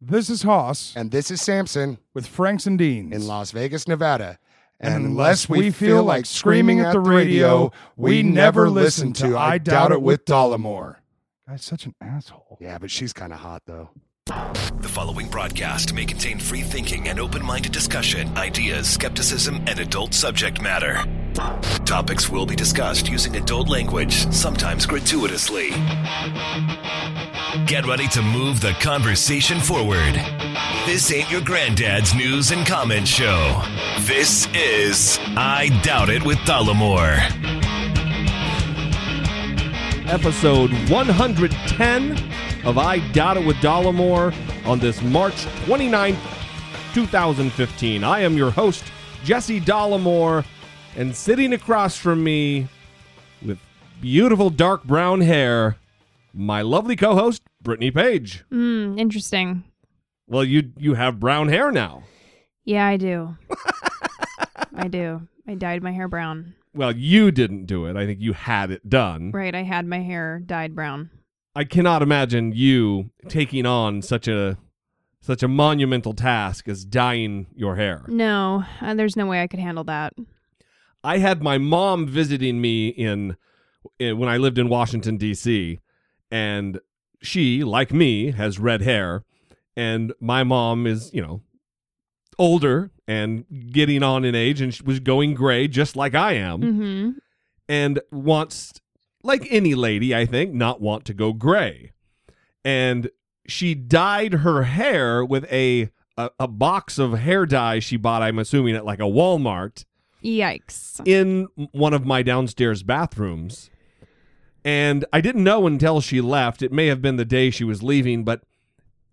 This is Haas And this is Samson with Franks and Deans. in Las Vegas, Nevada. And unless we feel like screaming at the radio, we never listen to I Doubt It with Dollemore. Guy's such an asshole. Yeah, but she's kind of hot though. The following broadcast may contain free thinking and open minded discussion, ideas, skepticism, and adult subject matter. Topics will be discussed using adult language, sometimes gratuitously. Get ready to move the conversation forward. This ain't your granddad's news and comment show. This is I Doubt It with Dollemore. episode 110 of I Doubt It with Dollemore on this March 29th, 2015. I am your host, Jesse Dollemore, and sitting across from me with beautiful dark brown hair, my lovely co host, Brittany Page. Hmm, interesting. Well, you you have brown hair now. Yeah, I do. I do. I dyed my hair brown. Well, you didn't do it. I think you had it done. Right, I had my hair dyed brown. I cannot imagine you taking on such a such a monumental task as dyeing your hair. No, uh, there's no way I could handle that. I had my mom visiting me in, in when I lived in Washington D.C. and she, like me, has red hair, and my mom is, you know, older and getting on in age, and she was going gray just like I am, Mm-hmm. and wants, like any lady, I think, not want to go gray, and she dyed her hair with a. A, a box of hair dye she bought, I'm assuming at like a Walmart, Yikes. in one of my downstairs bathrooms. And I didn't know until she left. It may have been the day she was leaving, but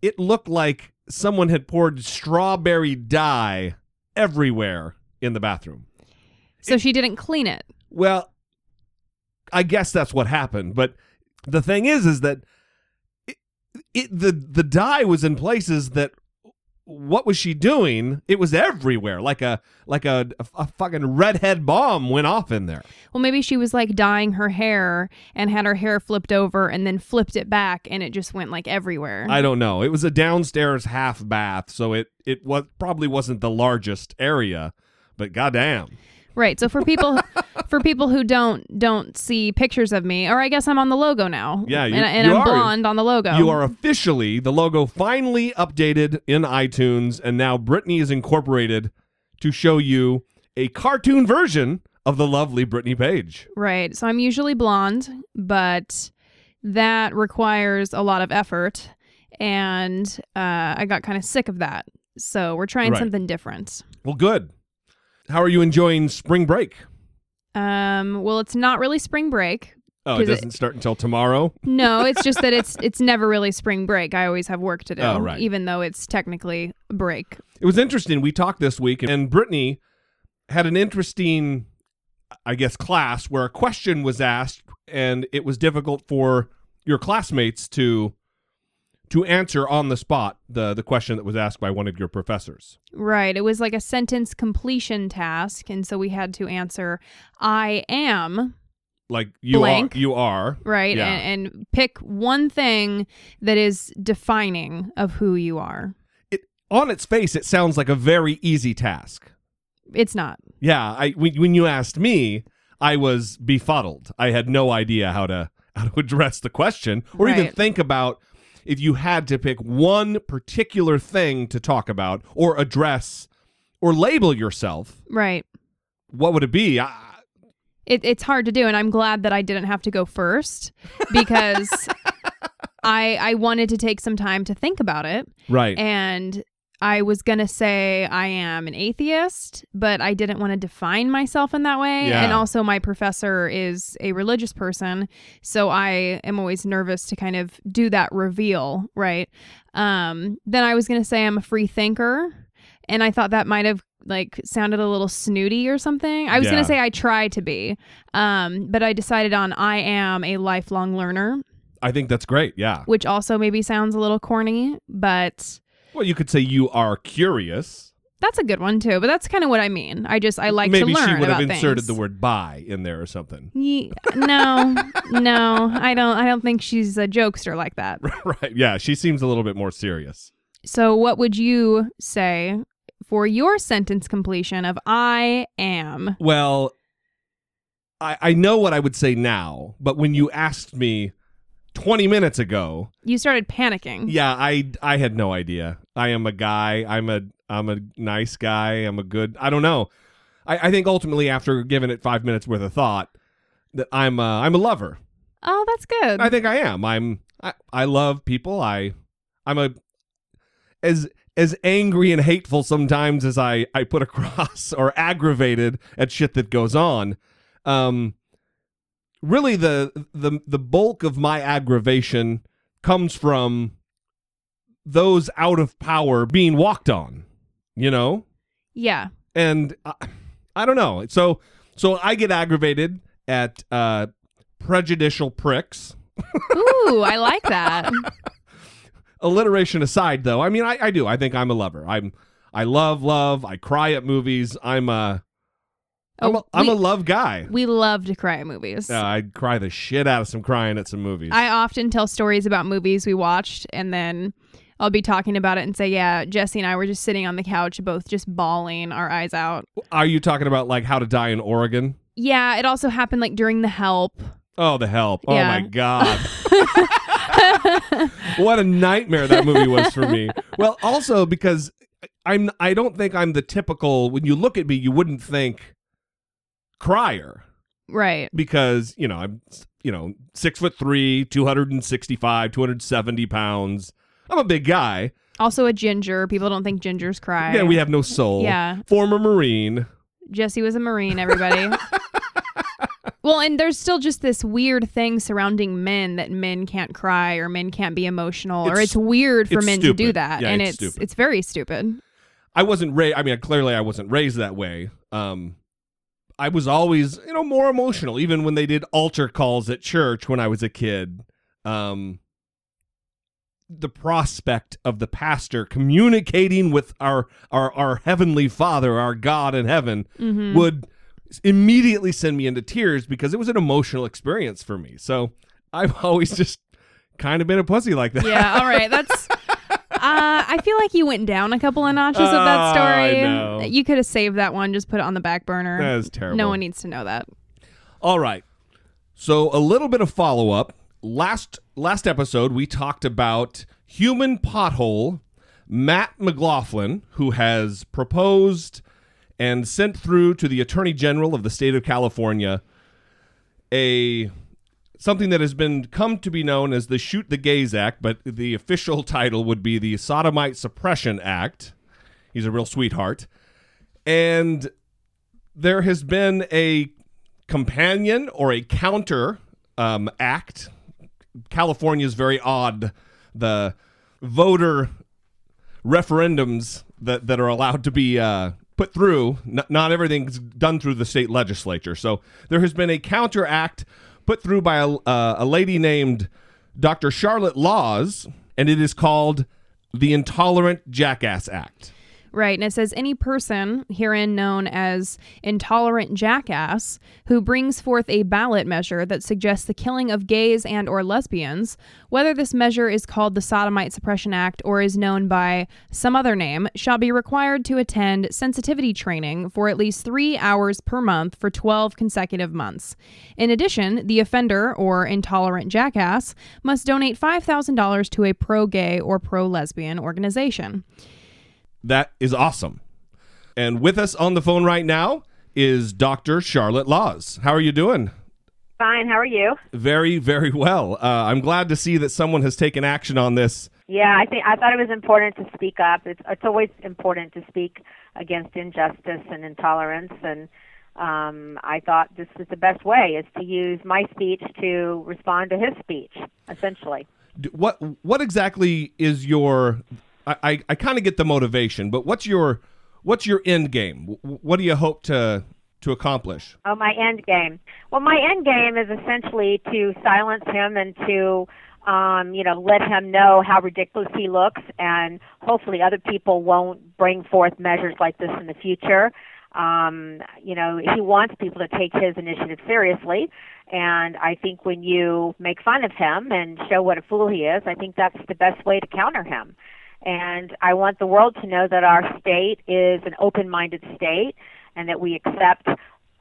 it looked like someone had poured strawberry dye everywhere in the bathroom. So she didn't clean it. Well, I guess that's what happened, but the thing is is that it, it the the dye was in places that what was she doing? It was everywhere, like a like a, a, a fucking redhead bomb went off in there. Well, maybe she was like dyeing her hair and had her hair flipped over and then flipped it back and it just went like everywhere. I don't know. It was a downstairs half bath, so it it was probably wasn't the largest area, but goddamn. Right. So for people for people who don't don't see pictures of me, or I guess I'm on the logo now. Yeah, you- and, and you I'm are. blonde on the logo. You are officially the logo finally updated in iTunes, and now Brittany is incorporated to show you a cartoon version of the lovely Brittany Page. Right. So I'm usually blonde, but that requires a lot of effort. And uh, I got kind of sick of that. So we're trying Right. something different. Well, good. How are you enjoying spring break? Um, well, it's not really spring break. Oh, it- doesn't start until tomorrow. No, it's just that it's it's never really spring break. I always have work to do, Oh, right. even though it's technically break. It was interesting. We talked this week, and Brittany had an interesting, I guess, class where a question was asked, and it was difficult for your classmates to to answer on the spot the the question that was asked by one of your professors. Right. It was like a sentence completion task, and so we had to answer "I am." Like you Blank. are, you are right? Yeah. And, and pick one thing that is defining of who you are. It on its face, it sounds like a very easy task. It's not. Yeah, I when, when you asked me, I was befuddled. I had no idea how to how to address the question or even think about if you had to pick one particular thing to talk about or address or label yourself. Right. What would it be? I, It, it's hard to do, and I'm glad that I didn't have to go first because I I wanted to take some time to think about it, right. and I was gonna say I am an atheist, but I didn't want to define myself in that way. Yeah. And also, my professor is a religious person, so I am always nervous to kind of do that reveal, right? Um, then I was gonna say I'm a free thinker, and I thought that might have like sounded a little snooty or something. I was Yeah. gonna say I try to be, um, but I decided on I am a lifelong learner, I think that's great. Yeah. which also maybe sounds a little corny, but Well, you could say you are curious. That's a good one too, but that's kind of what I mean. I just I like Maybe to learn Maybe she would have inserted things. the word "by" in there or something. Ye- no, no, I don't. I don't think she's a jokester like that. right. Yeah. She seems a little bit more serious. So, what would you say for your sentence completion of I am? Well, I, I know what I would say now, but when you asked me 20 minutes ago, You started panicking. yeah, I I had no idea. I am a guy. I'm a I'm a nice guy. I'm a good. I don't know. I, I think ultimately, after giving it five minutes worth of thought, that I'm a, I'm a lover. Oh, that's good. I think I am. I'm I, I love people. I I'm a as as angry and hateful sometimes as I I put across or aggravated at shit that goes on. Um really the the the bulk of my aggravation comes from those out of power being walked on, you know? yeah. and I, I don't know. So so I get aggravated at uh prejudicial pricks. Ooh, I like that. Alliteration aside, though, I mean, I, I do. I think I'm a lover. I'm I love love. I cry at movies. I'm a I'm, a, Oh, I'm we, a love guy. we love to cry at movies. Uh, I cry the shit out of some crying at some movies. I often tell stories about movies we watched, and then I'll be talking about it and say, "Yeah, Jesse and I were just sitting on the couch, both just bawling our eyes out." Are you talking about like How to Die in Oregon? Yeah, it also happened like during The Help. Oh, the help! Oh Yeah. my god! what a nightmare that movie was for me. Well, also because I'm I don't think I'm the typical when you look at me you wouldn't think crier Right. because, you know, I'm you know, 6 foot 3, 265, 270 pounds. I'm a big guy. Also a ginger. People don't think gingers cry. Yeah, we have no soul. Yeah. Former Marine. Jesse was a Marine, everybody. well, and there's still just this weird thing surrounding men that men can't cry or men can't be emotional or It's- it's weird for it's men to do that. Yeah, and it's it's it's very stupid. I wasn't raised I mean, clearly I wasn't raised that way. Um I was always, you know, more emotional even when they did altar calls at church when I was a kid. Um the prospect of the pastor communicating with our our our heavenly father, our God in heaven Mhm. would immediately send me into tears because it was an emotional experience for me. So I've always just kind of been a pussy like that. Yeah, all right. That's Uh, I feel like you went down a couple of notches of Oh, that ah, I story. know. You could have saved that one, just put it on the back burner. That is terrible. No one needs to know that. All right. So a little bit of follow up. Last last episode we talked about human pothole Matt McLaughlin, who has proposed and sent through to the Attorney General of the state of California a something that has been come to be known as the Shoot the Gays Act, but the official title would be the Sodomite Suppression Act. He's a real sweetheart. And there has been a companion or a counter um, act. California is very odd. The voter referendums that, that are allowed to be uh, put through, not everything's done through the state legislature. So there has been a counter act put through by a, uh, a lady named Dr. Charlotte Laws, and it is called the Intolerant Jackass Act. Right. And it says any person herein known as intolerant jackass who brings forth a ballot measure that suggests the killing of gays and or lesbians, whether this measure is called the Sodomite Suppression Act or is known by some other name, shall be required to attend sensitivity training for at least 3 hours per month for 12 consecutive months. In addition, the offender or intolerant jackass must donate $5,000 to a pro-gay or pro-lesbian organization. That is awesome. And with us on the phone right now is Dr. Charlotte Laws. How are you doing? Fine. How are you? Very, very well. Uh, I'm glad to see that someone has taken action on this. Yeah, I think I thought it was important to speak up. It's it's always important to speak against injustice and intolerance, and um, I thought this was the best way is to use my speech to respond to his speech, essentially. What what exactly is your? I I, I kind of get the motivation, but what's your what's your end game? What do you hope to to accomplish? Oh, my end game. Well, my end game is essentially to silence him and to, um, you know, let him know how ridiculous he looks, and hopefully other people won't bring forth measures like this in the future. Um, you know, he wants people to take his initiative seriously, and I think when you make fun of him and show what a fool he is, I think that's the best way to counter him. And I want the world to know that our state is an open minded state and that we accept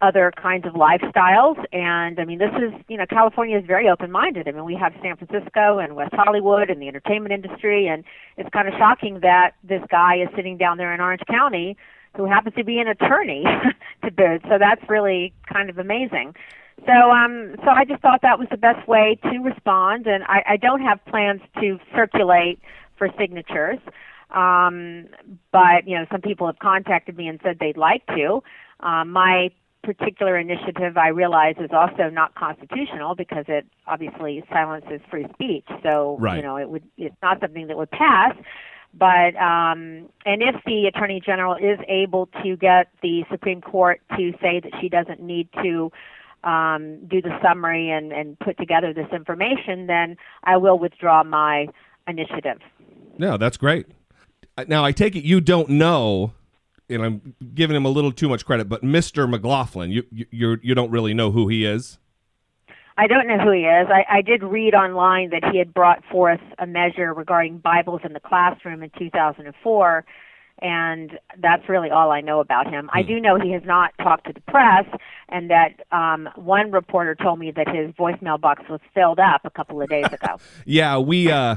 other kinds of lifestyles. And I mean, this is, you know, California is very open minded. I mean, we have San Francisco and West Hollywood and the entertainment industry. And it's kind of shocking that this guy is sitting down there in Orange County who happens to be an attorney to boot. So that's really kind of amazing. So, um, so I just thought that was the best way to respond, and I, I don't have plans to circulate for signatures. Um, but you know, some people have contacted me and said they'd like to. Um, my particular initiative, I realize, is also not constitutional because it obviously silences free speech. So, Right. you know, it would it's not something that would pass. But um, and if the attorney general is able to get the Supreme Court to say that she doesn't need to um, do the summary and, and put together this information, then I will withdraw my initiative. No, that's great. Now I take it you don't know, and I'm giving him a little too much credit, but Mr. McLaughlin, you you you don't really know who he is. I don't know who he is. I, I did read online that he had brought forth a measure regarding Bibles in the classroom in 2004, and that's really all I know about him. I do know he has not talked to the press, and that um, one reporter told me that his voicemail box was filled up a couple of days ago. Yeah, we uh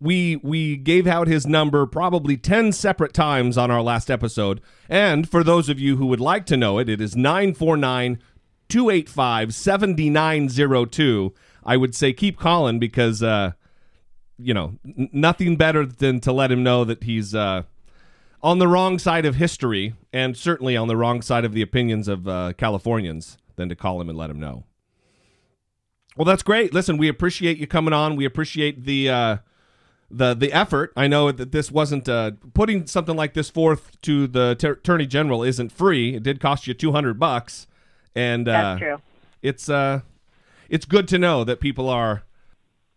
we we gave out his number probably 10 separate times on our last episode. And for those of you who would like to know it, it is 949 285 7902. I would say keep calling because uh you know, n- nothing better than to let him know that he's uh on the wrong side of history and certainly on the wrong side of the opinions of uh, Californians than to call him and let him know. Well, that's great. Listen, we appreciate you coming on. We appreciate the uh, the the effort. I know that this wasn't uh, putting something like this forth to the ter- attorney general isn't free. It did cost you two hundred bucks, and uh, That's true. it's uh, it's good to know that people are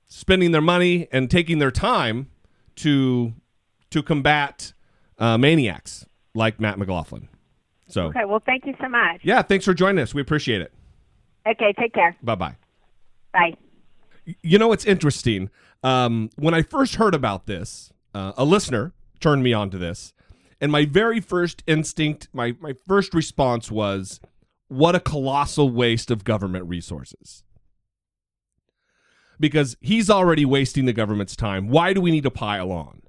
spending their money and taking their time to to combat uh, maniacs like Matt McLaughlin. So, Okay, well, thank you so much. yeah, thanks for joining us. We appreciate it. Okay, take care. Bye bye. Bye. You know, it's interesting. Um, when I first heard about this, uh, a listener turned me on to this, and my very first instinct, my, my first response was, what a colossal waste of government resources. Because he's already wasting the government's time. Why do we need to pile on?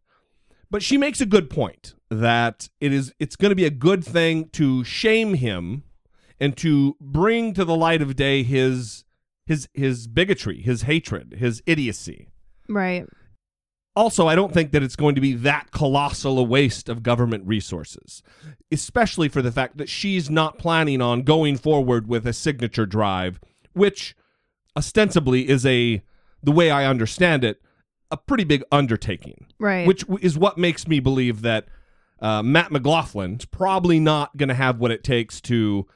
But she makes a good point that it is it's going to be a good thing to shame him and to bring to the light of day his his his bigotry, his hatred, his idiocy. Right. Also, I don't think that it's going to be that colossal a waste of government resources, especially for the fact that she's not planning on going forward with a signature drive, which ostensibly is a the way I understand it, a pretty big undertaking Right. which is what makes me believe that uh, Matt McLaughlin's probably not going to have what it takes to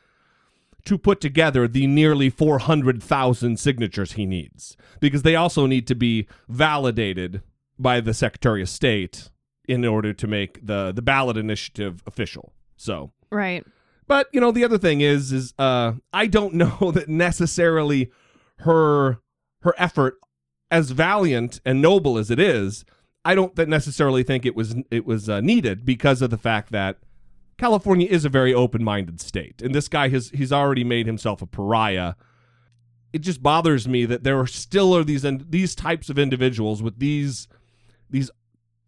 to put together the nearly 400,000 signatures he needs because they also need to be validated by the Secretary of State in order to make the the ballot initiative official. So, right. but you know, the other thing is, is uh, I don't know that necessarily her her effort, as valiant and noble as it is, I don't that necessarily think it was it was uh, needed because of the fact that California is a very open minded state, and this guy has he's already made himself a pariah. It just bothers me that there are still are these these types of individuals with these these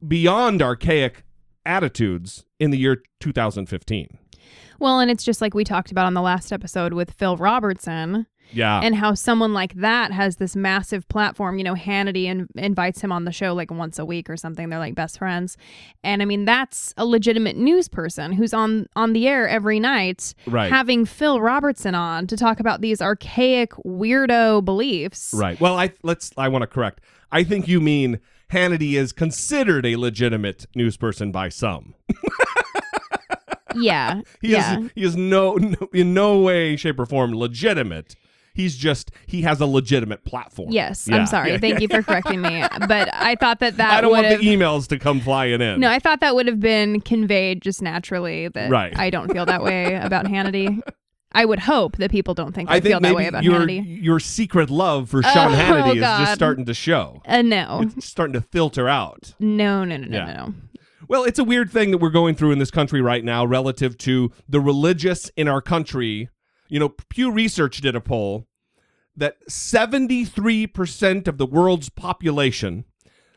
beyond archaic attitudes in the year 2015. Well, and it's just like we talked about on the last episode with Phil Robertson Yeah. and how someone like that has this massive platform. You know, Hannity in- invites him on the show like once a week or something. They're like best friends. And I mean, that's a legitimate news person who's on on the air every night Right. having Phil Robertson on to talk about these archaic weirdo beliefs. Right. Well, I let's I want to correct. I think you mean Hannity is considered a legitimate news person by some. Yeah. He yeah. is he is no, no in no way shape or form legitimate. He's just he has a legitimate platform. Yes, Yeah, I'm sorry. yeah, Thank yeah. you for correcting me. But I thought that that I don't want the emails to come flying in. No, I thought that would have been conveyed just naturally that Right. I don't feel that way about Hannity. I would hope that people don't think I, I think feel that way about your Hannity. your secret love for Sean Oh, Hannity is God. just starting to show. Uh, no, It's starting to filter out. no, no, no, no, no, no. Well, it's a weird thing that we're going through in this country right now relative to the religious in our country. You know, Pew Research did a poll that 73% of the world's population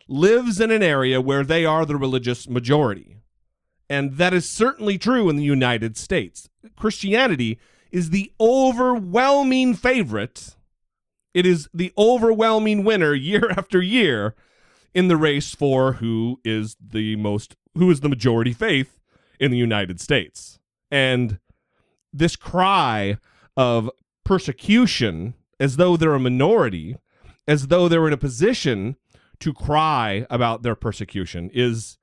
lives in an area where they are the religious majority. And that is certainly true in the United States. Christianity is the overwhelming favorite. It is the overwhelming winner year after year in the race for who is the most who is the majority faith in the United States. And this cry of persecution as though they're a minority, as though they're in a position to cry about their persecution is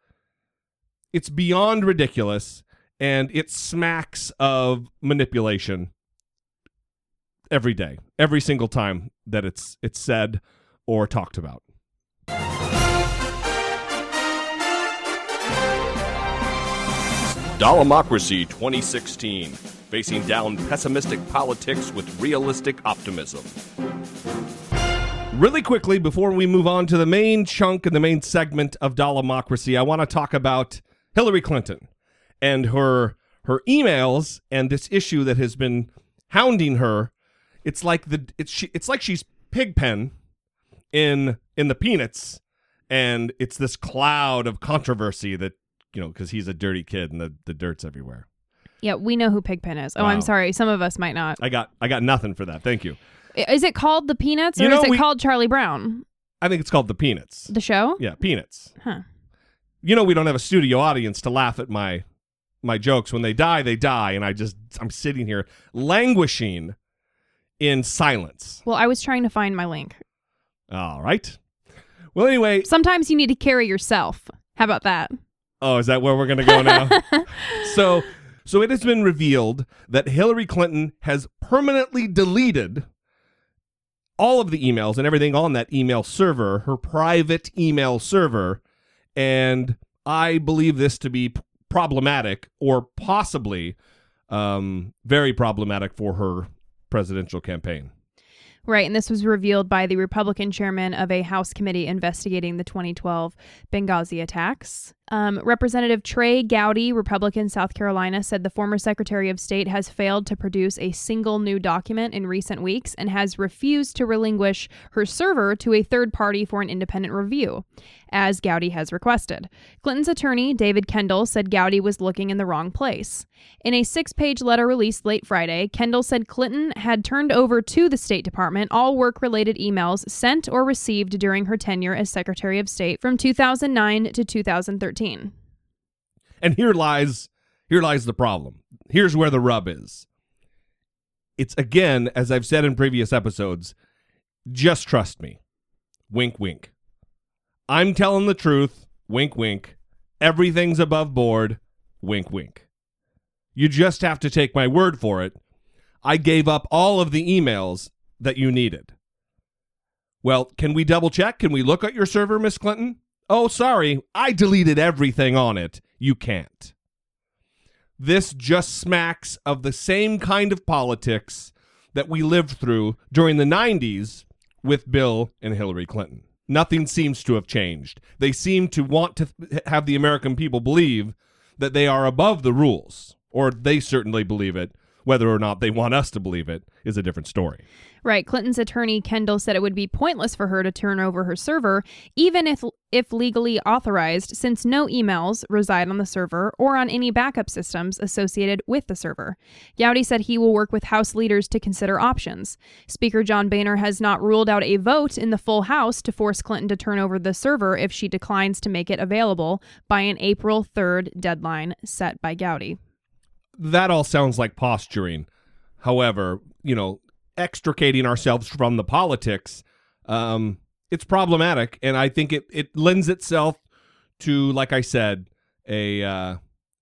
it's beyond ridiculous and it smacks of manipulation every day, every single time that it's it's said or talked about. Dollemocracy 2016, facing down pessimistic politics with realistic optimism. Really quickly, before we move on to the main chunk and the main segment of Dollemocracy, I want to talk about Hillary Clinton and her her emails and this issue that has been hounding her. It's like the it's she, it's like she's Pigpen in in the Peanuts, and it's this cloud of controversy that you know because he's a dirty kid and the the dirt's everywhere. Yeah, we know who Pigpen is. Oh, Wow. I'm sorry. Some of us might not. I got I got nothing for that. Thank you. I- Is it called the Peanuts or You know, is it we- called Charlie Brown? I think it's called the Peanuts. The show? Yeah, Peanuts. Huh. You know we don't have a studio audience to laugh at my my jokes. When they die, they die, and I just I'm sitting here languishing in silence. Well, I was trying to find my link. All right. Well, anyway, Sometimes you need to carry yourself. How about that? Oh, is that where we're going to go now? so, so it has been revealed that Hillary Clinton has permanently deleted all of the emails and everything on that email server, her private email server, and I believe this to be problematic or possibly um, very problematic for her presidential campaign. Right, and this was revealed by the Republican chairman of a House committee investigating the 2012 Benghazi attacks. Um, Representative Trey Gowdy, Republican South Carolina, said the former Secretary of State has failed to produce a single new document in recent weeks and has refused to relinquish her server to a third party for an independent review, as Gowdy has requested. Clinton's attorney, David Kendall, said Gowdy was looking in the wrong place. In a six page letter released late Friday, Kendall said Clinton had turned over to the State Department all work related emails sent or received during her tenure as Secretary of State from 2009 to 2013. And here lies here lies the problem. Here's where the rub is. It's again, as I've said in previous episodes, just trust me. Wink wink. I'm telling the truth. Wink wink. Everything's above board. Wink wink. You just have to take my word for it. I gave up all of the emails that you needed. Well, can we double check? Can we look at your server, Miss Clinton? Oh, sorry, I deleted everything on it. You can't. This just smacks of the same kind of politics that we lived through during the 90s with Bill and Hillary Clinton. Nothing seems to have changed. They seem to want to th- have the American people believe that they are above the rules, or they certainly believe it. Whether or not they want us to believe it is a different story. Right. Clinton's attorney Kendall said it would be pointless for her to turn over her server, even if if legally authorized, since no emails reside on the server or on any backup systems associated with the server. Gowdy said he will work with House leaders to consider options. Speaker John Boehner has not ruled out a vote in the full House to force Clinton to turn over the server if she declines to make it available by an April 3rd deadline set by Gowdy. that all sounds like posturing. However, you know, extricating ourselves from the politics, um, it's problematic, and I think it it lends itself to, like I said, a uh,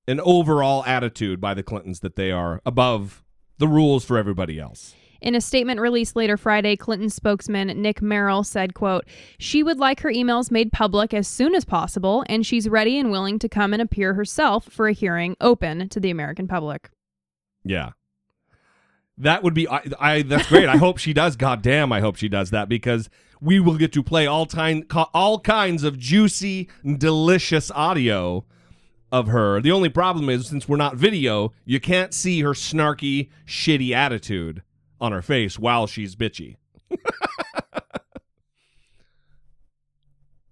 an overall attitude by the Clintons that they are above the rules for everybody else. In a statement released later Friday, Clinton spokesman Nick Merrill said, quote, "She would like her emails made public as soon as possible and she's ready and willing to come and appear herself for a hearing open to the American public." Yeah. That would be I, I that's great. I hope she does. God damn, I hope she does that because we will get to play all time all kinds of juicy, delicious audio of her. The only problem is since we're not video, you can't see her snarky, shitty attitude on her face while she's bitchy.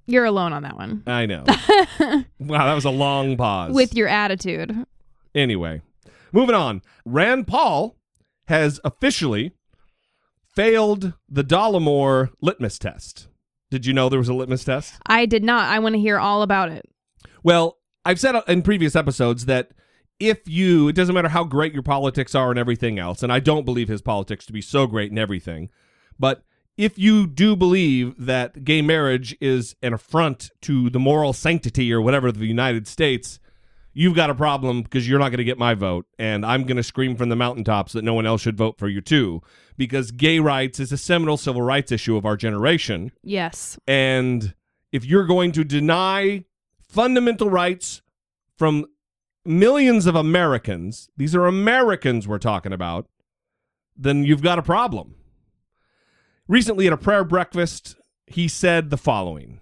You're alone on that one. I know. wow, that was a long pause. With your attitude. Anyway, moving on. Rand Paul has officially failed the Dollemore litmus test. Did you know there was a litmus test? I did not. I want to hear all about it. Well, I've said in previous episodes that if you, it doesn't matter how great your politics are and everything else, and I don't believe his politics to be so great and everything, but if you do believe that gay marriage is an affront to the moral sanctity or whatever of the United States, you've got a problem because you're not going to get my vote. And I'm going to scream from the mountaintops that no one else should vote for you too, because gay rights is a seminal civil rights issue of our generation. Yes. And if you're going to deny fundamental rights from millions of Americans, these are Americans we're talking about, then you've got a problem. Recently, at a prayer breakfast, he said the following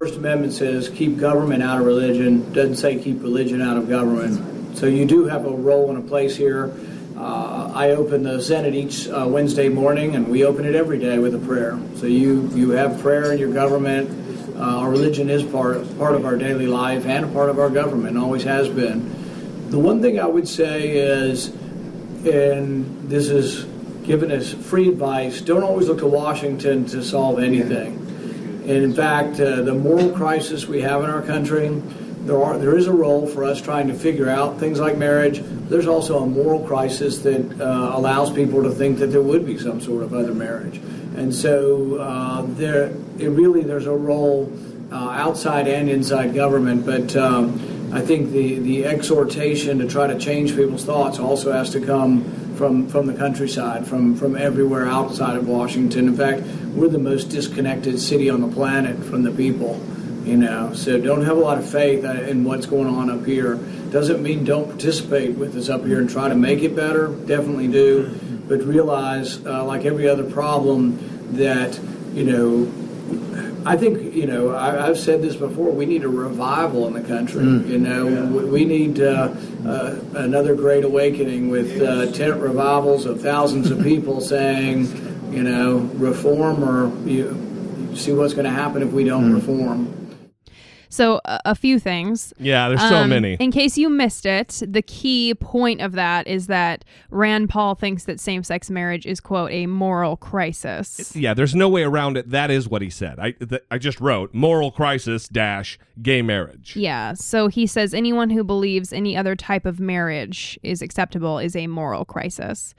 First Amendment says keep government out of religion, doesn't say keep religion out of government. So you do have a role and a place here. Uh, I open the Senate each uh, Wednesday morning, and we open it every day with a prayer. So you you have prayer in your government. Uh, our religion is part part of our daily life and a part of our government, always has been. The one thing I would say is, and this is given as free advice, don't always look to Washington to solve anything. And in fact, uh, the moral crisis we have in our country, there are there is a role for us trying to figure out things like marriage. There's also a moral crisis that uh, allows people to think that there would be some sort of other marriage, and so uh, there it really there's a role uh, outside and inside government. But um, I think the the exhortation to try to change people's thoughts also has to come from, from the countryside, from, from everywhere outside of Washington. In fact, we're the most disconnected city on the planet from the people, you know. So don't have a lot of faith in what's going on up here. Doesn't mean don't participate with us up here and try to make it better. Definitely do, but realize, uh, like every other problem, that you know I think you know I, have said this before. We need a revival in the country. Mm. You know, yeah. we, need uh, uh, another great awakening with uh, tent revivals of thousands of people saying, you know, reform or you see what's going to happen if we don't mm. reform. So, a, a few things. Yeah, there's so um, many. In case you missed it, the key point of that is that Rand Paul thinks that same sex marriage is, quote, a moral crisis. Yeah, there's no way around it. That is what he said. I, th- I just wrote moral crisis dash gay marriage. Yeah. So he says anyone who believes any other type of marriage is acceptable is a moral crisis.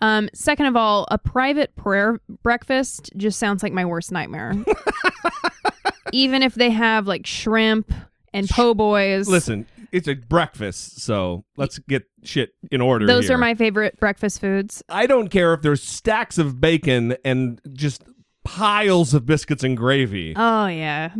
Um, second of all, a private prayer breakfast just sounds like my worst nightmare. even if they have like shrimp and po' boys. Listen, it's a breakfast, so let's get shit in order. Those here. are my favorite breakfast foods. I don't care if there's stacks of bacon and just piles of biscuits and gravy. Oh yeah.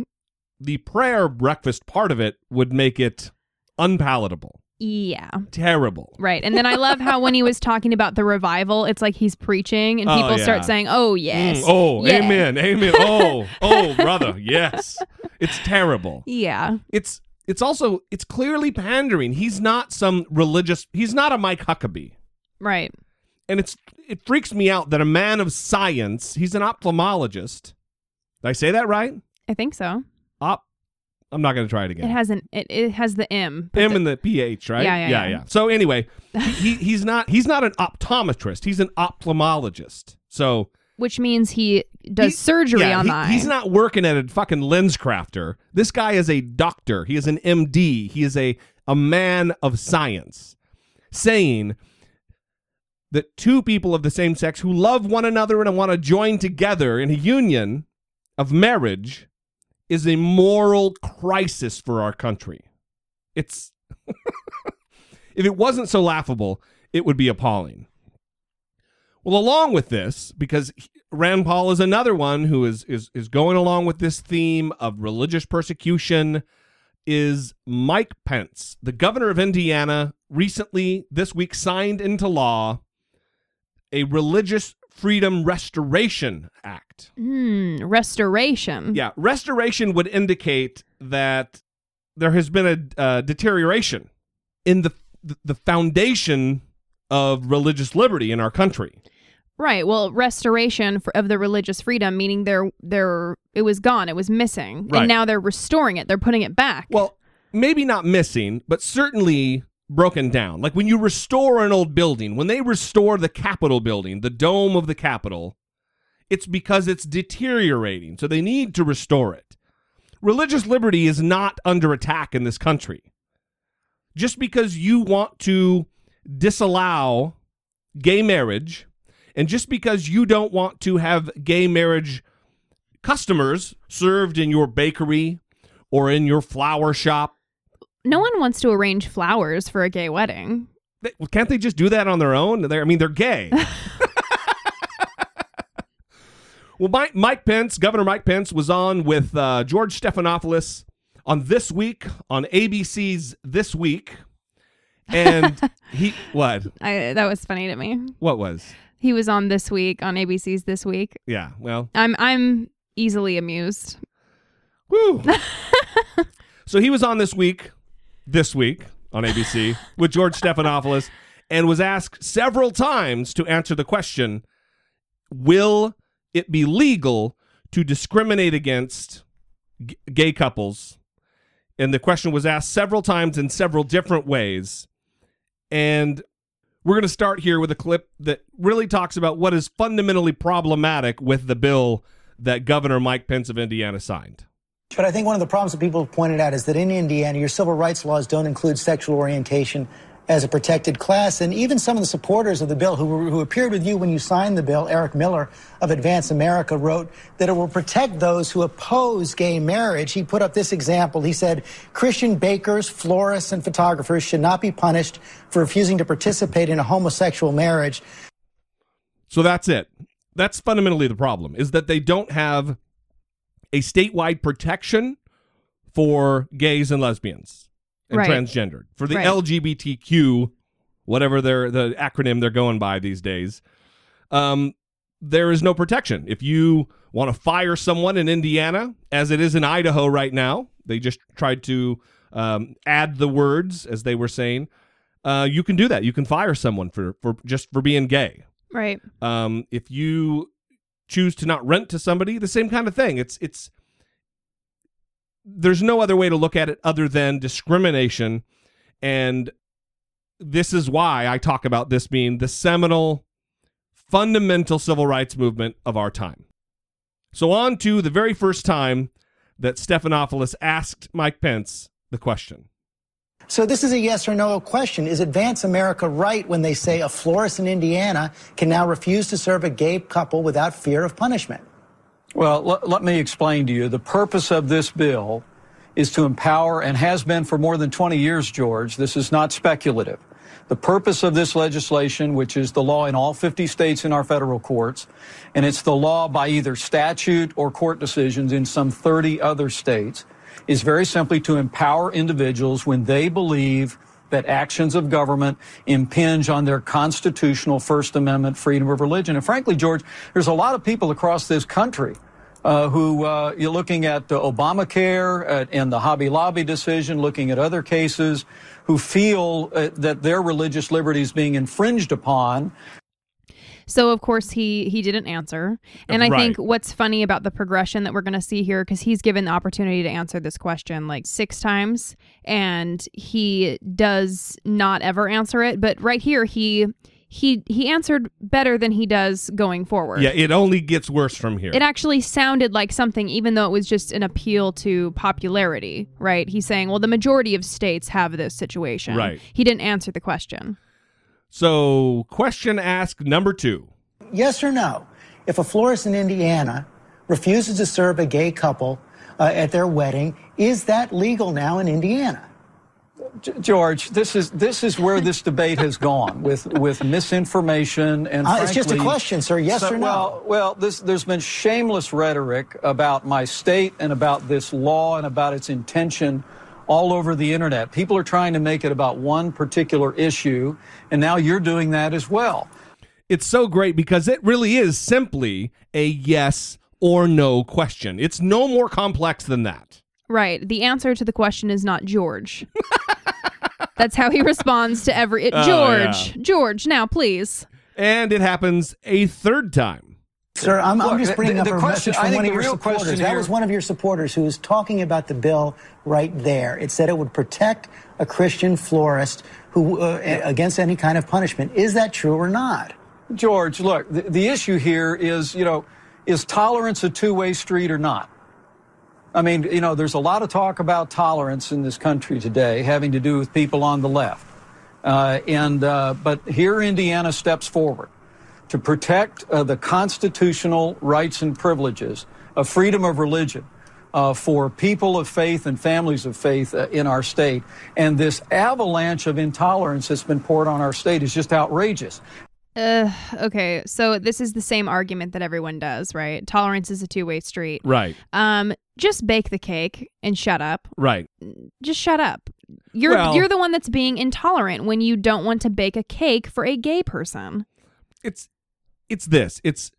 The prayer breakfast part of it would make it unpalatable. Yeah. Terrible. Right. And then I love how when he was talking about the revival, it's like he's preaching and oh, people yeah. start saying, oh, yes. Mm, oh, yeah. amen. Amen. Oh, oh, brother. Yes. It's terrible. Yeah. It's it's also it's clearly pandering. He's not some religious he's not a Mike Huckabee. Right. And it's it freaks me out that a man of science, he's an ophthalmologist. Did I say that right? I think so. I'm not going to try it again. It has an it, it has the M. M and the PH, right? Yeah, yeah, yeah. yeah. So anyway, he, he's not he's not an optometrist. He's an ophthalmologist. So which means he does he, surgery yeah, on he, the eye. He's not working at a fucking lens crafter. This guy is a doctor. He is an MD. He is a a man of science, saying that two people of the same sex who love one another and want to join together in a union of marriage is a moral crisis for our country. It's if it wasn't so laughable, it would be appalling. Well, along with this, because Rand Paul is another one who is is is going along with this theme of religious persecution, is Mike Pence, the governor of Indiana, recently this week signed into law a Religious Freedom Restoration Act. Hmm, restoration. Yeah, restoration would indicate that there has been a uh, deterioration in the the foundation of religious liberty in our country. Right. Well, restoration for, of the religious freedom, meaning there, there, it was gone, it was missing, Right. and now they're restoring it. They're putting it back. Well, maybe not missing, but certainly broken down. Like when you restore an old building, when they restore the Capitol building, the dome of the Capitol, it's because it's deteriorating. So they need to restore it. Religious liberty is not under attack in this country. Just because you want to disallow gay marriage, and just because you don't want to have gay marriage customers served in your bakery or in your flower shop, no one wants to arrange flowers for a gay wedding. they- can't they just do that on their own? They're, I mean, they're gay. well, Mike, Mike Pence, Governor Mike Pence, was on with uh, George Stephanopoulos on This Week on ABC's This Week. And he, what? I, that was funny to me. What was? He was on this week on ABC's This Week. Yeah, well, I'm I'm easily amused. Woo. so he was on this week, this week on ABC with George Stephanopoulos, and was asked several times to answer the question: Will it be legal to discriminate against g- gay couples? And the question was asked several times in several different ways. And we're going to start here with a clip that really talks about what is fundamentally problematic with the bill that Governor Mike Pence of Indiana signed. But I think one of the problems that people have pointed out is that in Indiana, your civil rights laws don't include sexual orientation as a protected class. And even some of the supporters of the bill who, who appeared with you when you signed the bill, Eric Miller of Advance America, wrote that it will protect those who oppose gay marriage. He put up this example. He said Christian bakers, florists, and photographers should not be punished for refusing to participate in a homosexual marriage. So that's it. That's fundamentally the problem is that they don't have a statewide protection for gays and lesbians and Right. transgendered. For the Right. LGBTQ, whatever they're the acronym they're going by these days. Um there is no protection. If you want to fire someone in Indiana, as it is in Idaho right now, they just tried to um, add the words as they were saying. Uh, you can do that. You can fire someone for, for just for being gay. Right. Um, if you choose to not rent to somebody, the same kind of thing. It's it's there's no other way to look at it other than discrimination, and this is why I talk about this being the seminal, fundamental civil rights movement of our time. So on to the very first time that Stephanopoulos asked Mike Pence the question. So this is a yes or no question. Is Advance America right when they say a florist in Indiana can now refuse to serve a gay couple without fear of punishment? Well, let, let me explain to you. The purpose of this bill is to empower, and has been for more than 20 years, George. This is not speculative. The purpose of this legislation, which is the law in all 50 states in our federal courts, and it's the law by either statute or court decisions in some 30 other states, is very simply to empower individuals when they believe that actions of government impinge on their constitutional First Amendment freedom of religion. And frankly, George, there's a lot of people across this country uh, who uh, you're looking at uh, Obamacare and the Hobby Lobby decision, looking at other cases, who feel uh, that their religious liberty is being infringed upon. So of course he he didn't answer. And I think what's funny about the progression that we're going to see here cuz he's given the opportunity to answer this question like 6 times and he does not ever answer it, but right here he he he answered better than he does going forward. Yeah, it only gets worse from here. It actually sounded like something, even though it was just an appeal to popularity, right? He's saying, well, the majority of states have this situation. Right. He didn't answer the question. So, question asked number two. Yes or no? If a florist in Indiana refuses to serve a gay couple uh, at their wedding, is that legal now in Indiana? George, this is this is where this debate has gone with with misinformation and. Uh, it's just a question, sir. Yes So- or no? Well, well, this, there's been shameless rhetoric about my state and about this law and about its intention all over the internet. People are trying to make it about one particular issue, and now you're doing that as well. it's so great because it really is simply a yes or no question. It's no more complex than that. Right. The answer to the question is not George. That's how he responds to every it, Oh, George. yeah. George, now please. And it happens a third time. Sir, I'm, I'm just bringing the- up a question- message from one of your supporters. That here- was one of your supporters who was talking about the bill right there. It said it would protect a Christian florist who uh, against any kind of punishment. Is that true or not? George, look, the, the issue here is, you know, is tolerance a two-way street or not? I mean, you know, there's a lot of talk about tolerance in this country today, having to do with people on the left. Uh, and uh, but here, Indiana steps forward to protect uh, the constitutional rights and privileges of freedom of religion uh, for people of faith and families of faith uh, in our state. And this avalanche of intolerance that's been poured on our state is just outrageous. Uh, okay, so this is the same argument that everyone does, right? Tolerance is a two-way street. Right. Um, just bake the cake and shut up. Right. Just shut up. You're Well- you're the one that's being intolerant when you don't want to bake a cake for a gay person. It's it's this. It's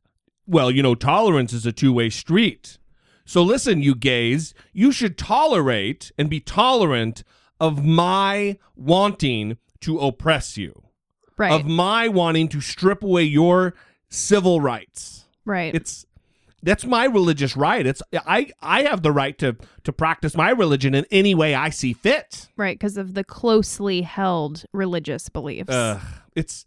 well, you know, tolerance is a two-way street. So listen, you gays, you should tolerate and be tolerant of my wanting to oppress you. Right. Of my wanting to strip away your civil rights. right. It's that's my religious right. It's I I have the right to to practice my religion in any way I see fit. right because of the closely held religious beliefs. It's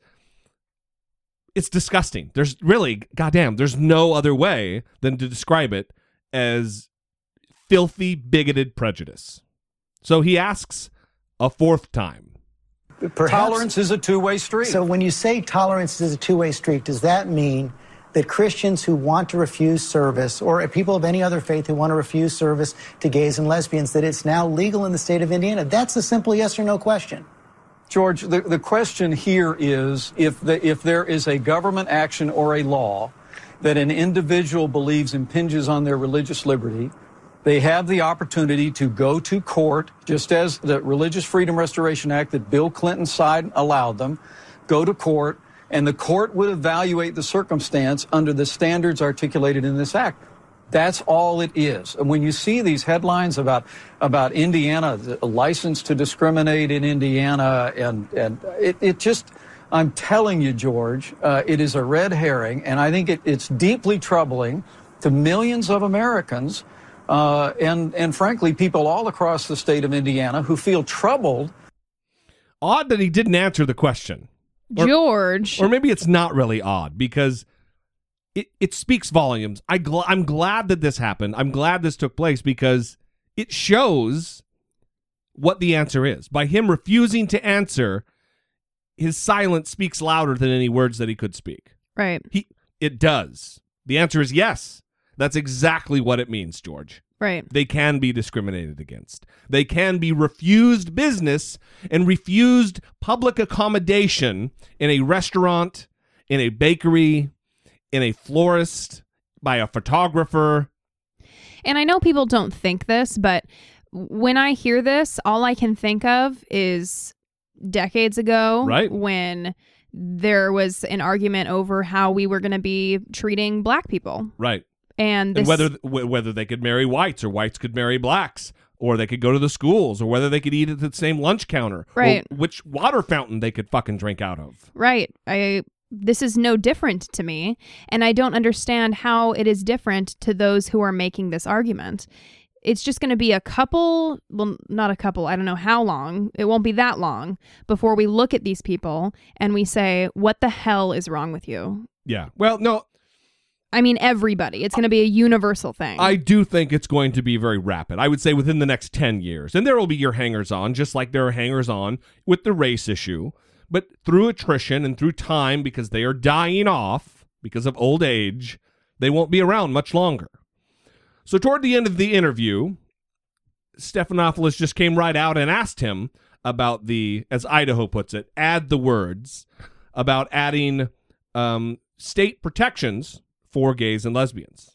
it's disgusting. There's really goddamn. There's no other way than to describe it as filthy, bigoted prejudice. So he asks a fourth time. Perhaps- Tolerance is a two-way street. So when you say tolerance is a two-way street, does that mean that Christians who want to refuse service, or people of any other faith who want to refuse service to gays and lesbians, that it's now legal in the state of Indiana? That's a simple yes or no question. George, the, the question here is if, the, if there is a government action or a law that an individual believes impinges on their religious liberty, they have the opportunity to go to court, just as the Religious Freedom Restoration Act that Bill Clinton signed allowed them, go to court, and the court would evaluate the circumstance under the standards articulated in this act. That's all it is. And when you see these headlines about about Indiana, the license to discriminate in Indiana, and and it, it just, I'm telling you, George, uh, it is a red herring, and I think it, it's deeply troubling to millions of Americans, uh, and and frankly, people all across the state of Indiana who feel troubled Odd that he didn't answer the question. Or- George. Or maybe it's not really odd because it, it speaks volumes. I gl- I'm glad that this happened. I'm glad this took place because it shows what the answer is. By him refusing to answer, his silence speaks louder than any words that he could speak. right. He it does. The answer is yes. That's exactly what it means, George. Right. They can be discriminated against. They can be refused business and refused public accommodation in a restaurant, in a bakery, in a florist, by a photographer. And I know people don't think this, but when I hear this, all I can think of is decades ago Right. when there was an argument over how we were going to be treating black people. Right. And, this, and whether wh- whether they could marry whites or whites could marry blacks or they could go to the schools or whether they could eat at the same lunch counter or Right. which water fountain they could fucking drink out of. Right. I this is no different to me, and I don't understand how it is different to those who are making this argument. It's just going to be a couple, well, not a couple, I don't know how long. It won't be that long before we look at these people and we say, "What the hell is wrong with you?" Yeah. Well, no, I mean, everybody. It's going to be a universal thing. I do think it's going to be very rapid. I would say within the next 10 years. And there will be your hangers on, just like there are hangers on with the race issue. But through attrition and through time, because they are dying off because of old age, they won't be around much longer. So, toward the end of the interview, Stephanopoulos just came right out and asked him about the, as Idaho puts it, add the words about adding um, state protections for gays and lesbians.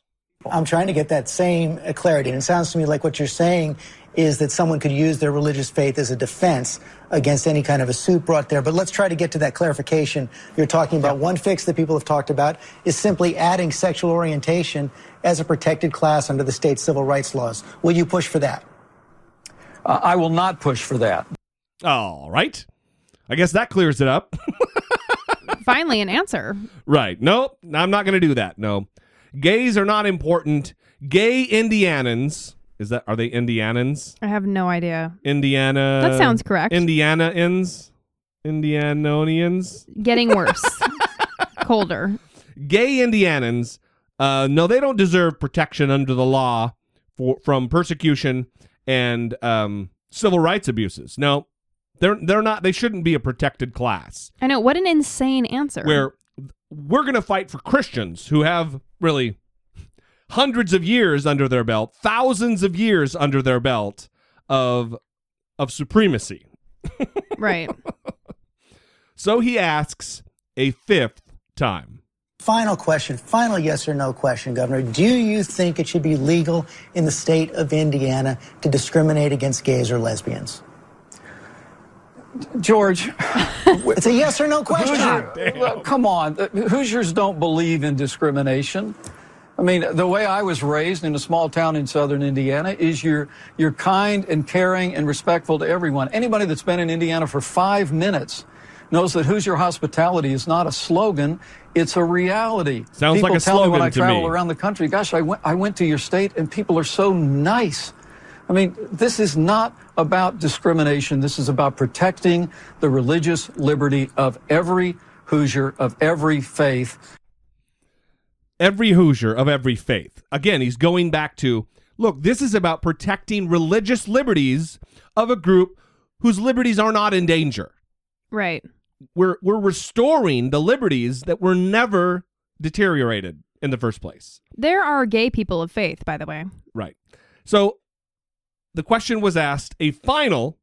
I'm trying to get that same clarity. And it sounds to me like what you're saying is that someone could use their religious faith as a defense against any kind of a suit brought there. But let's try to get to that clarification. You're talking about one fix that people have talked about is simply adding sexual orientation as a protected class under the state civil rights laws. Will you push for that? Uh, I will not push for that. All right. I guess that clears it up. Finally, an answer. right. Nope. I'm not going to do that. No. Gays are not important. Gay Indianans. Is that are they Indianans? I have no idea. Indiana. That sounds correct. Indianaans. Indianonians. Getting worse. Colder. Gay Indianans. Uh, no, they don't deserve protection under the law for from persecution and um, civil rights abuses. No, they're they're not. They shouldn't be a protected class. I know. What an insane answer. Where we're going to fight for Christians who have really hundreds of years under their belt, thousands of years under their belt of of supremacy. right. So he asks a fifth time. Final question, final yes or no question, Governor. Do you think it should be legal in the state of Indiana to discriminate against gays or lesbians? George, it's a yes or no question. Hoosier, come on, Hoosiers don't believe in discrimination. I mean, the way I was raised in a small town in southern Indiana is you're you're kind and caring and respectful to everyone. Anybody that's been in Indiana for five minutes knows that Hoosier hospitality is not a slogan; it's a reality. Sounds people like a tell slogan me when I travel me. around the country. Gosh, I went I went to your state, and people are so nice. I mean, this is not about discrimination. This is about protecting the religious liberty of every Hoosier of every faith. Every Hoosier of every faith. Again, he's going back to look, this is about protecting religious liberties of a group whose liberties are not in danger. Right. We're we're restoring the liberties that were never deteriorated in the first place. There are gay people of faith, by the way. Right. So the question was asked a final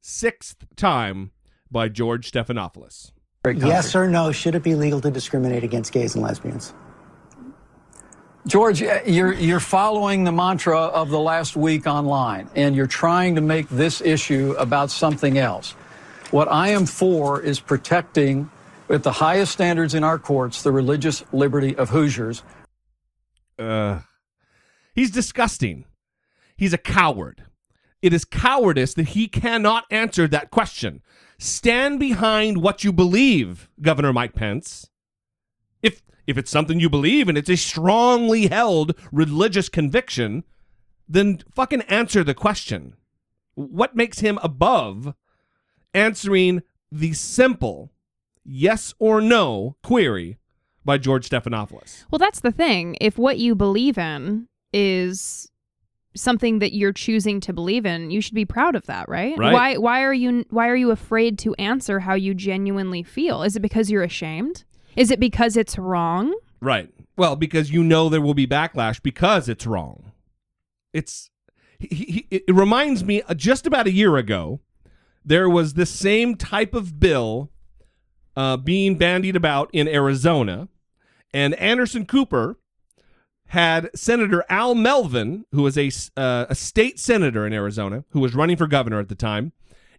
sixth time by George Stephanopoulos. Yes or no, should it be legal to discriminate against gays and lesbians? George, you're you're following the mantra of the last week online, and you're trying to make this issue about something else. What I am for is protecting, at the highest standards in our courts, the religious liberty of Hoosiers. Uh, he's disgusting. He's a coward. It is cowardice that he cannot answer that question. Stand behind what you believe, Governor Mike Pence. If if it's something you believe and it's a strongly held religious conviction, then fucking answer the question. What makes him above answering the simple yes or no query by George Stephanopoulos? Well, that's the thing. If what you believe in is something that you're choosing to believe in, you should be proud of that, right? Right. Why why are you why are you afraid to answer how you genuinely feel? Is it because you're ashamed? Is it because it's wrong? Right. Well, because you know there will be backlash because it's wrong. It's he, he, it reminds me uh, just about a year ago there was the same type of bill uh, being bandied about in Arizona, and Anderson Cooper had Senator Al Melvin, who was a uh, a state senator in Arizona, who was running for governor at the time,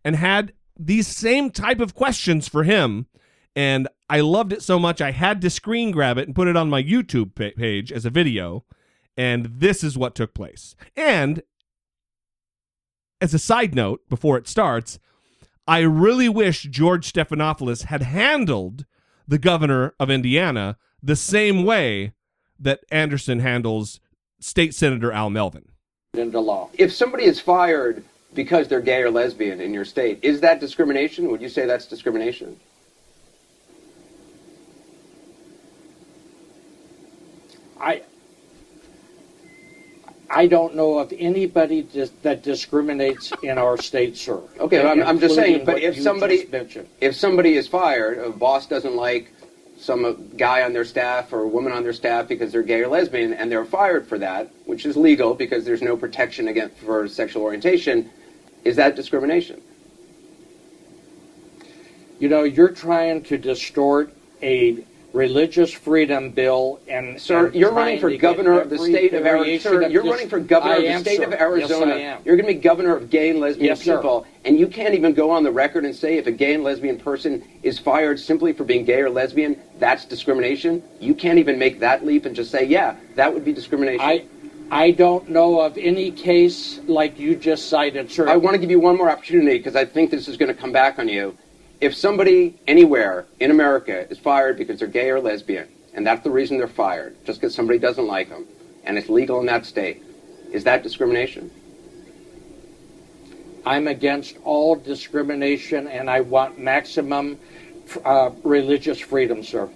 and had these same type of questions for him. And I loved it so much I had to screen grab it and put it on my YouTube page as a video. And this is what took place. And as a side note, before it starts, I really wish George Stephanopoulos had handled the governor of Indiana the same way that Anderson handles State Senator Al Melvin. into law. If somebody is fired because they're gay or lesbian in your state, is that discrimination? Would you say that's discrimination? I I don't know of anybody dis- that discriminates in our state, sir. Okay, I'm, I'm just saying. Including But what if you somebody just mentioned. if somebody is fired, a boss doesn't like some uh, guy on their staff or a woman on their staff because they're gay or lesbian, and they're fired for that, which is legal because there's no protection against for sexual orientation. Is that discrimination? You know, you're trying to distort a religious freedom bill and Sir, and you're running for governor of the state of Arizona. Sir, you're running for governor of the state sir. of Arizona. Yes, I am. You're going to be governor of gay and lesbian Yes, sir. people, and you can't even go on the record and say if a gay and lesbian person is fired simply for being gay or lesbian, that's discrimination. You can't even make that leap and just say, yeah, that would be discrimination. I, I don't know of any case like you just cited, sir. I want to give you one more opportunity because I think this is going to come back on you. If somebody anywhere in America is fired because they're gay or lesbian, and that's the reason they're fired, just because somebody doesn't like them, and it's legal in that state, is that discrimination? I'm against all discrimination, and I want maximum uh, religious freedom, sir.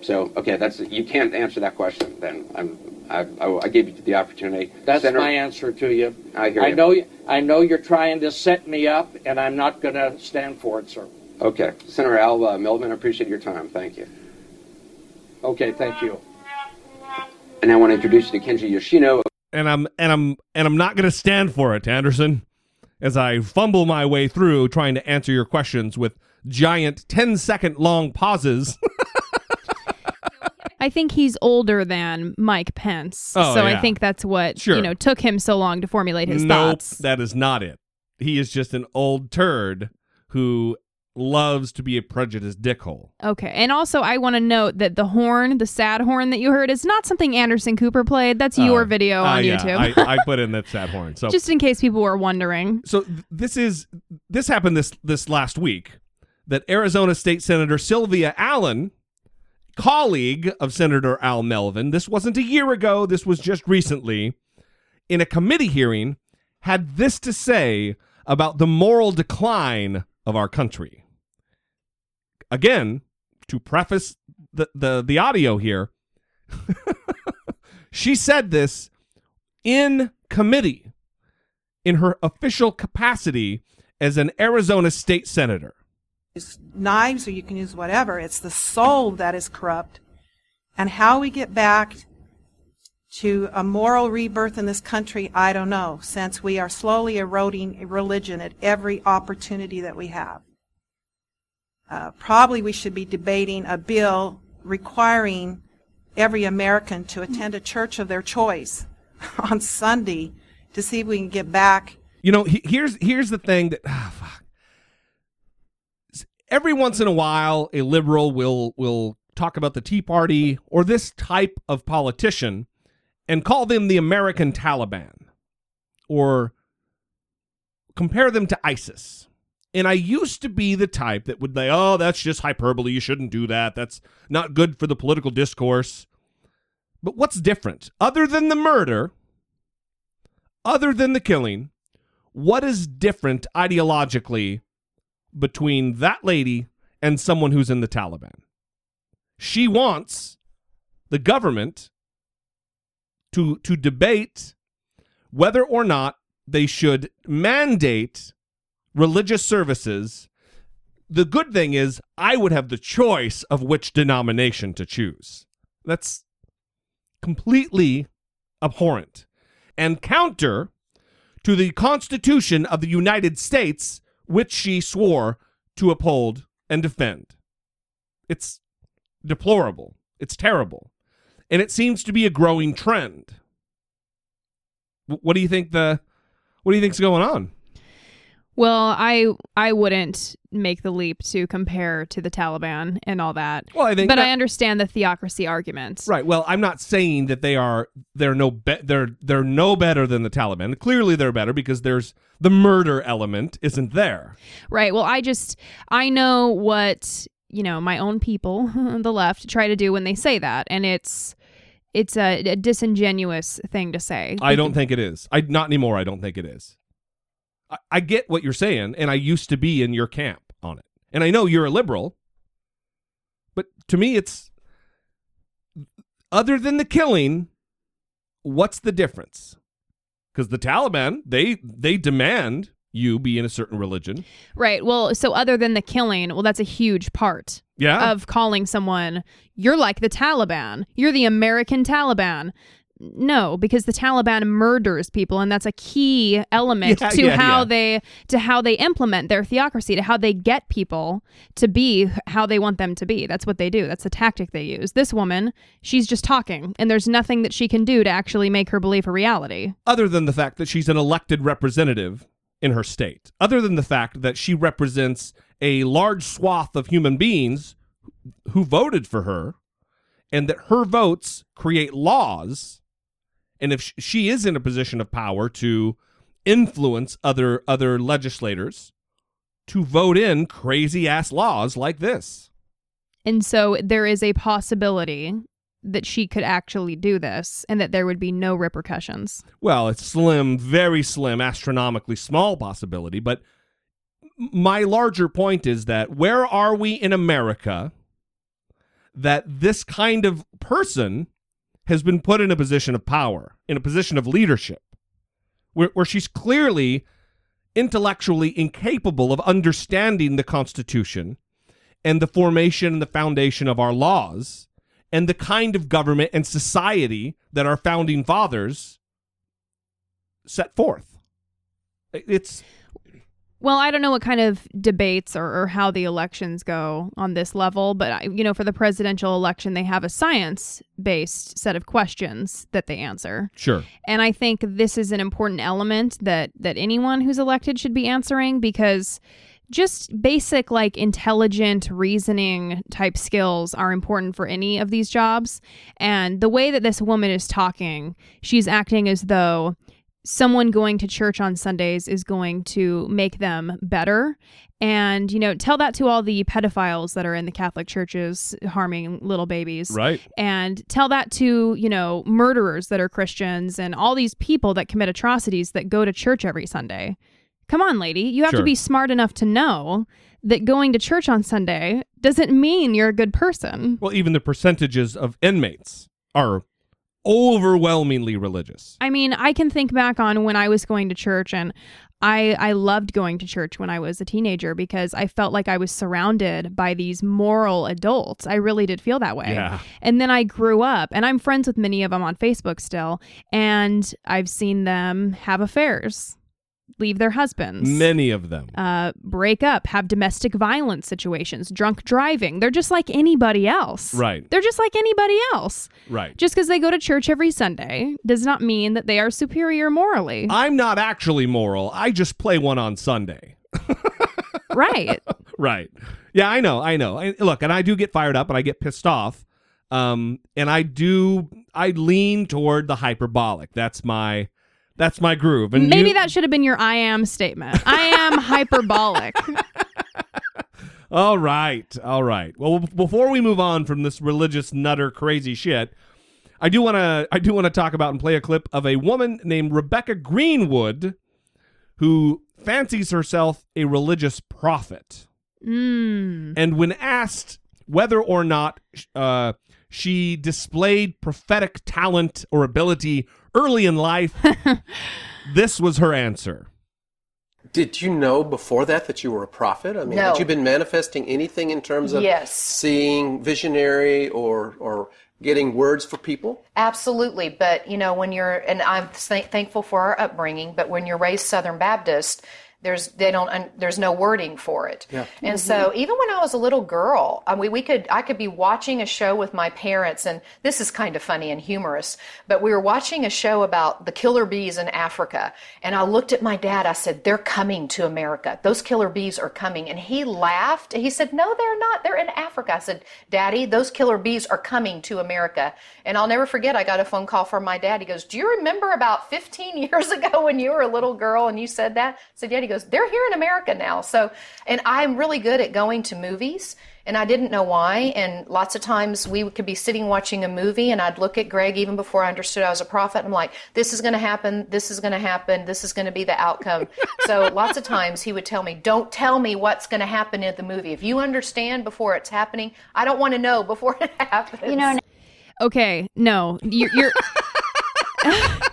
So, okay, that's you can't answer that question. Then I'm, I, I, I gave you the opportunity. That's Senator, my answer to you. I hear I you. know, you- I know you're trying to set me up, and I'm not going to stand for it, sir. Okay, Senator Al uh, Melvin, I appreciate your time. Thank you. Okay, thank you. And I want to introduce you to Kenji Yoshino. and I'm and I'm and I'm not going to stand for it, Anderson, as I fumble my way through trying to answer your questions with giant 10 second long pauses. I think he's older than Mike Pence. Oh, so yeah. I think that's what, Sure. you know, took him so long to formulate his nope, thoughts. that is not it. He is just an old turd who loves to be a prejudiced dickhole. Okay. And also, I want to note that the horn, the sad horn that you heard, is not something Anderson Cooper played. That's your Uh, video uh, on yeah, YouTube. I, I put in that sad horn. So Just in case people were wondering. so th- this is this happened this this last week that Arizona State Senator Sylvia Allen, colleague of Senator Al Melvin, this wasn't a year ago, this was just recently, in a committee hearing, had this to say about the moral decline of our country. Again, to preface the the, the audio here, she said this in committee in her official capacity as an Arizona state senator. use knives or you can use whatever. It's the soul that is corrupt. And how we get back to a moral rebirth in this country, I don't know, since we are slowly eroding religion at every opportunity that we have. Uh, probably we should be debating a bill requiring every American to attend a church of their choice on Sunday to see if we can get back You know, he, here's here's the thing that ah, fuck. every once in a while a liberal will will talk about the Tea Party or this type of politician and call them the American Taliban or compare them to ISIS. And I used to be the type that would say, "Oh, that's just hyperbole. You shouldn't do that. That's not good for the political discourse." But what's different other than the murder? Other than the killing, what is different ideologically between that lady and someone who's in the Taliban? She wants the government to to debate whether or not they should mandate religious services. The good thing is I would have the choice of which denomination to choose. That's completely abhorrent and counter to the Constitution of the United States, which she swore to uphold and defend. It's deplorable. It's terrible. And it seems to be a growing trend. What do you think the what do you think's going on? Well, I I wouldn't make the leap to compare to the Taliban and all that. Well, I think but that- I understand the theocracy argument. Right. Well, I'm not saying that they are they're no be- they're they're no better than the Taliban. Clearly they're better because there's the murder element isn't there. Right. Well, I just I know what, you know, my own people, the left, try to do when they say that, and it's it's a, a disingenuous thing to say. I don't think it is. I not anymore. I don't think it is. I, I get what you're saying, and I used to be in your camp on it, and I know you're a liberal. But to me, it's other than the killing. What's the difference? Because the Taliban, they they demand you be in a certain religion. Right. Well, so other than the killing, well, that's a huge part Yeah. of calling someone, you're like the Taliban. You're the American Taliban. No, because the Taliban murders people, and that's a key element Yeah, to yeah, how yeah. they to how they implement their theocracy, to how they get people to be how they want them to be. That's what they do. That's the tactic they use. This woman, she's just talking, and there's nothing that she can do to actually make her belief a reality. other than the fact that she's an elected representative in her state, other than the fact that she represents a large swath of human beings who voted for her, and that her votes create laws, and if she is in a position of power to influence other other legislators to vote in crazy ass laws like this. And so there is a possibility that she could actually do this and that there would be no repercussions. Well, it's slim, very slim, astronomically small possibility. But my larger point is that where are we in America that this kind of person has been put in a position of power, in a position of leadership, where, where she's clearly intellectually incapable of understanding the Constitution and the formation and the foundation of our laws and the kind of government and society that our founding fathers set forth. It's Well, I don't know what kind of debates or, or how the elections go on this level, but I, you know, for the presidential election, they have a science-based set of questions that they answer. sure. And I think this is an important element that that anyone who's elected should be answering because just basic like intelligent reasoning type skills are important for any of these jobs. And the way that this woman is talking, she's acting as though someone going to church on Sundays is going to make them better. And, you know, tell that to all the pedophiles that are in the Catholic churches harming little babies Right. and tell that to you know murderers that are christians and all these people that commit atrocities that go to church every sunday come on lady you have Sure. to be smart enough to know that going to church on sunday doesn't mean you're a good person Well, even the percentages of inmates are overwhelmingly religious. i mean i can think back on when i was going to church and I, I loved going to church when I was a teenager because I felt like I was surrounded by these moral adults. I really did feel that way. Yeah. And then I grew up, and I'm friends with many of them on Facebook still, and I've seen them have affairs, leave their husbands, Many of them. uh, break up, have domestic violence situations, drunk driving. They're just like anybody else. Right. They're just like anybody else. Right. Just because they go to church every Sunday does not mean that they are superior morally. I'm not actually moral. I just play one on Sunday. right. Right. Yeah, I know. I know. I, look, and I do get fired up and I get pissed off. Um, and I do. I lean toward the hyperbolic. That's my. That's my groove. And Maybe you- that should have been your I am statement. I am hyperbolic. All right. All right. Well, before we move on from this religious nutter crazy shit, I do want to I do want to talk about and play a clip of a woman named Rebecca Greenwood who fancies herself a religious prophet. Mm. And when asked whether or not uh, she displayed prophetic talent or ability early in life, this was her answer. Did you know before that that you were a prophet? I mean, No. had you been manifesting anything in terms of Yes. seeing visionary or or getting words for people? Absolutely, but you know when you're and I'm th- thankful for our upbringing, but when you're raised Southern Baptist, there's they don't un, there's no wording for it. Yeah. And mm-hmm. so even when I was a little girl, I mean, we could I could be watching a show with my parents, and this is kind of funny and humorous, but we were watching a show about the killer bees in Africa, and I looked at my dad. I said, "They're coming to America. Those killer bees are coming," and he laughed. He said, "No, they're not. They're in Africa." I said, "Daddy, those killer bees are coming to America." And I'll never forget. I got a phone call from my dad. He goes, "Do you remember about 15 years ago when you were a little girl and you said that?" I said, "Yeah." He goes, "They're here in America now." So, and I'm really good at going to movies. And I didn't know why. And lots of times we could be sitting watching a movie, and I'd look at Greg even before I understood I was a prophet. I'm like, this is going to happen. This is going to happen. This is going to be the outcome. so lots of times he would tell me, don't tell me what's going to happen in the movie. If you understand before it's happening, I don't want to know before it happens. You know, Okay, no, you're, you're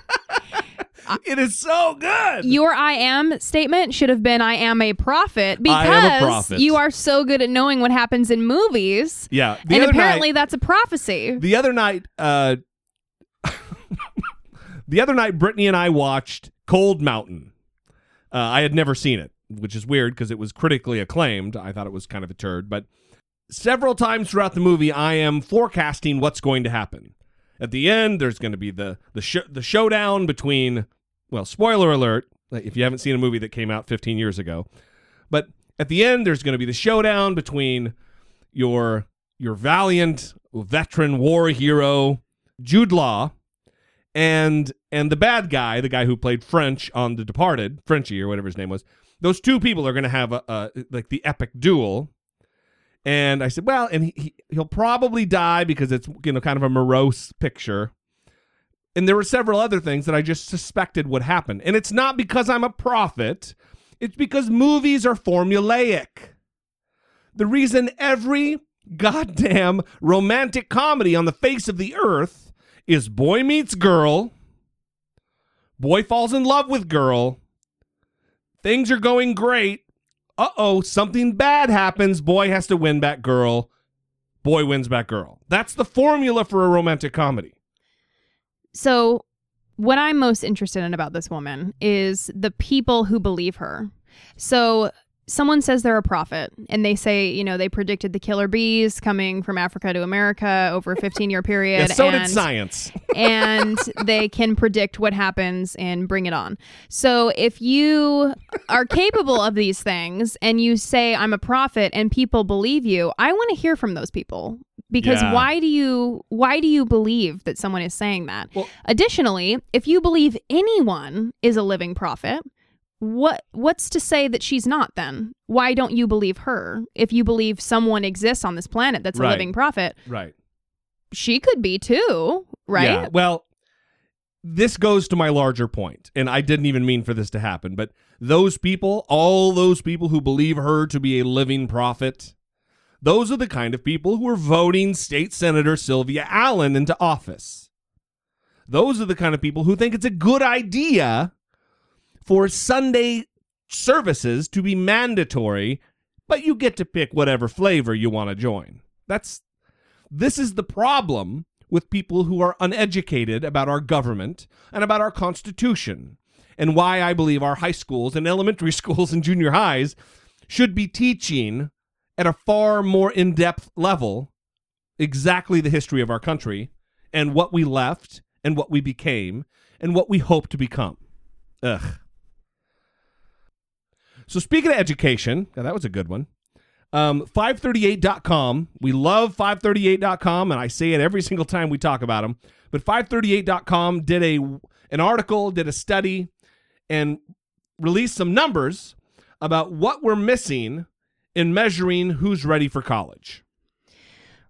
It is so good. your I am statement should have been I am a prophet because a prophet. you are so good at knowing what happens in movies. Yeah. The and apparently night, that's a prophecy. the other night, uh, the other night, Brittany and I watched Cold Mountain. Uh, I had never seen it, which is weird because it was critically acclaimed. I thought it was kind of a turd, but several times throughout the movie, I am forecasting what's going to happen. At the end, there's going to be the the sh- the showdown between. Well, spoiler alert! If you haven't seen a movie that came out 15 years ago, but at the end, there's going to be the showdown between your your valiant veteran war hero Jude Law and and the bad guy, the guy who played French on The Departed, Frenchie or whatever his name was. Those two people are going to have a, a like the epic duel. And I said, well, and he, he'll probably die because it's you know kind of a morose picture. And there were several other things that I just suspected would happen. And it's not because I'm a prophet. It's because movies are formulaic. The reason every goddamn romantic comedy on the face of the earth is boy meets girl, boy falls in love with girl, things are going great. Uh oh, something bad happens. Boy has to win back girl. Boy wins back girl. That's the formula for a romantic comedy. So, what I'm most interested in about this woman is the people who believe her. So, someone says they're a prophet and they say, you know, they predicted the killer bees coming from Africa to America over a 15 year period. Yeah, so and, did science. and they can predict what happens and bring it on. So if you are capable of these things and you say, I'm a prophet and people believe you, I want to hear from those people. Because Yeah. why do you why do you believe that someone is saying that? Additionally, if you believe anyone is a living prophet, what what's to say that she's not then why don't you believe her if you believe someone exists on this planet that's a living prophet Right. she could be too right Yeah. Well, this goes to my larger point, and I didn't even mean for this to happen, but those people, all those people who believe her to be a living prophet, those are the kind of people who are voting State Senator Sylvia Allen into office. Those are the kind of people who think it's a good idea for Sunday services to be mandatory, but you get to pick whatever flavor you want to join. That's this is the problem with people who are uneducated about our government and about our Constitution, and why I believe our high schools and elementary schools and junior highs should be teaching at a far more in depth level exactly the history of our country and what we left and what we became and what we hope to become. Ugh. So, speaking of education, that was a good one. Um, 538.com. We love 538.com, and I say it every single time we talk about them. But 538.com did a an article, did a study, and released some numbers about what we're missing in measuring who's ready for college.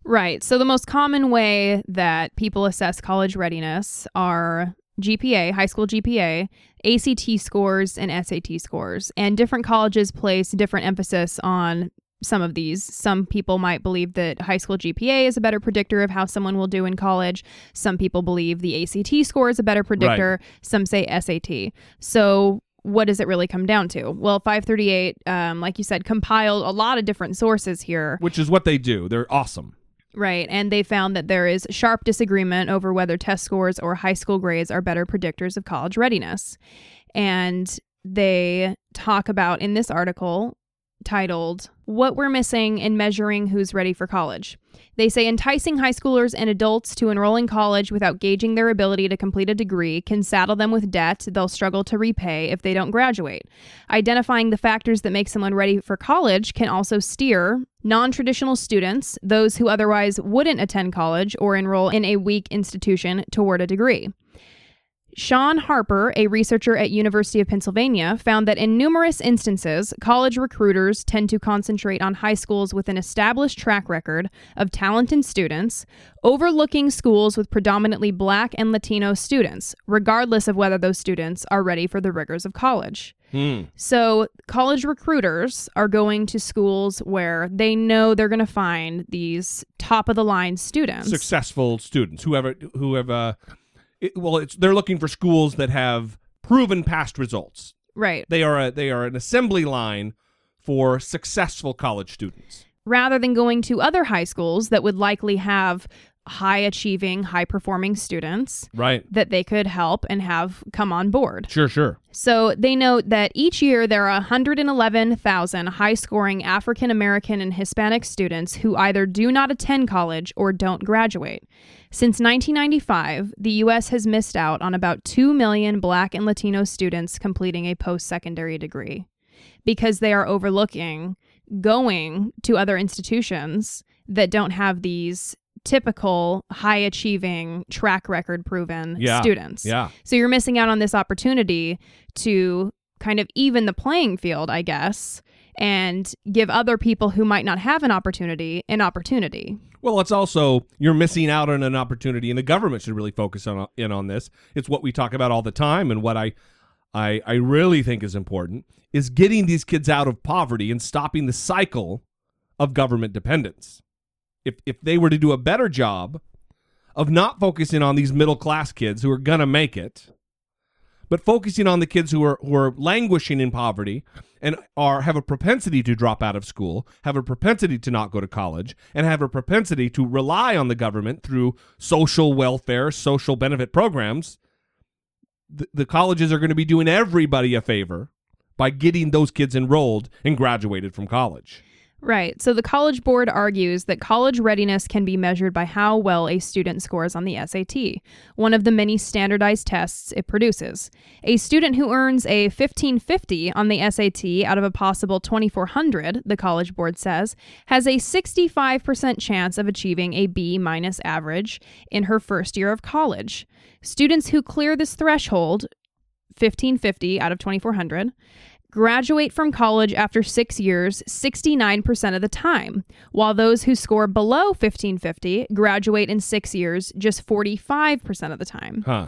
Right. So the most common way that people assess college readiness are GPA, high school GPA, ACT scores, and SAT scores. And different colleges place different emphasis on some of these. Some people might believe that high school GPA is a better predictor of how someone will do in college. Some people believe the ACT score is a better predictor. Some say SAT. So what does it really come down to? Well, 538, um, like you said, compiled a lot of different sources here. Which is what they do. They're awesome. Right. And they found that there is sharp disagreement over whether test scores or high school grades are better predictors of college readiness. And they talk about in this article titled, What We're Missing in Measuring Who's Ready for College. They say enticing high schoolers and adults to enroll in college without gauging their ability to complete a degree can saddle them with debt they'll struggle to repay if they don't graduate. Identifying the factors that make someone ready for college can also steer non traditional students, those who otherwise wouldn't attend college or enroll in a weak institution, toward a degree. Shaun Harper, a researcher at University of Pennsylvania, found that in numerous instances, college recruiters tend to concentrate on high schools with an established track record of talented students, overlooking schools with predominantly black and Latino students, regardless of whether those students are ready for the rigors of college. Hmm. So, college recruiters are going to schools where they know they're going to find these top of the line students. Successful students, whoever, who have, uh, it, well, it's they're looking for schools that have proven past results. Right. They are a, they are an assembly line for successful college students. rather than going to other high schools that would likely have high achieving, high performing students Right. that they could help and have come on board. Sure, sure. So they note that each year there are 111,000 high scoring African American and Hispanic students who either do not attend college or don't graduate. Since 1995, the U.S. has missed out on about 2 million Black and Latino students completing a post secondary degree because they are overlooking going to other institutions that don't have these typical high achieving track record proven Yeah. students. Yeah. So you're missing out on this opportunity to kind of even the playing field, I guess, and give other people who might not have an opportunity an opportunity. Well, it's also you're missing out on an opportunity, and the government should really focus on in on this. It's what we talk about all the time, and what I, I, I really think is important is getting these kids out of poverty and stopping the cycle of government dependence. If if they were to do a better job of not focusing on these middle class kids who are gonna make it, but focusing on the kids who are who are languishing in poverty and are have a propensity to drop out of school, have a propensity to not go to college, and have a propensity to rely on the government through social welfare, social benefit programs, the, the colleges are going to be doing everybody a favor by getting those kids enrolled and graduated from college. Right. So the College Board argues that college readiness can be measured by how well a student scores on the SAT, one of the many standardized tests it produces. A student who earns a 1550 on the SAT out of a possible 2400, the College Board says, has a 65% chance of achieving a B minus average in her first year of college. Students who clear this threshold 1550 out of 2400 graduate from college after six years 69% of the time, while those who score below 1550 graduate in six years just 45% of the time. Huh.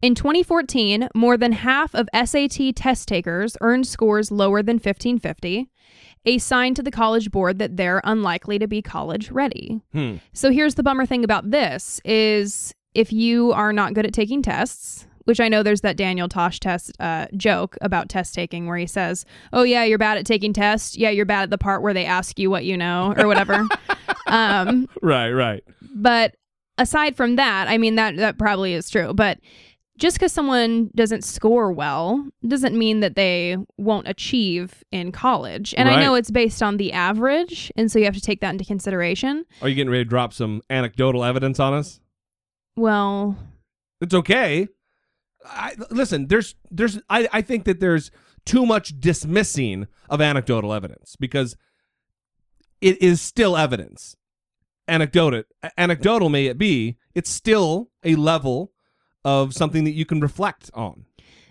In 2014, more than half of SAT test takers earned scores lower than 1550, a sign to the College Board that they're unlikely to be college ready. Hmm. So here's the bummer thing about this is if you are not good at taking tests, which I know there's that Daniel Tosh test uh, joke about test taking where he says, "Oh yeah, you're bad at taking tests. Yeah, you're bad at the part where they ask you what you know or whatever." um, Right, right. but aside from that, I mean that that probably is true. But just because someone doesn't score well doesn't mean that they won't achieve in college. And I know it's based on the average, and so you have to take that into consideration. Are you getting ready to drop some anecdotal evidence on us? Well, It's okay. I, listen, there's there's I, I think that there's too much dismissing of anecdotal evidence because it is still evidence. Anecdotal anecdotal may it be, it's still a level of something that you can reflect on.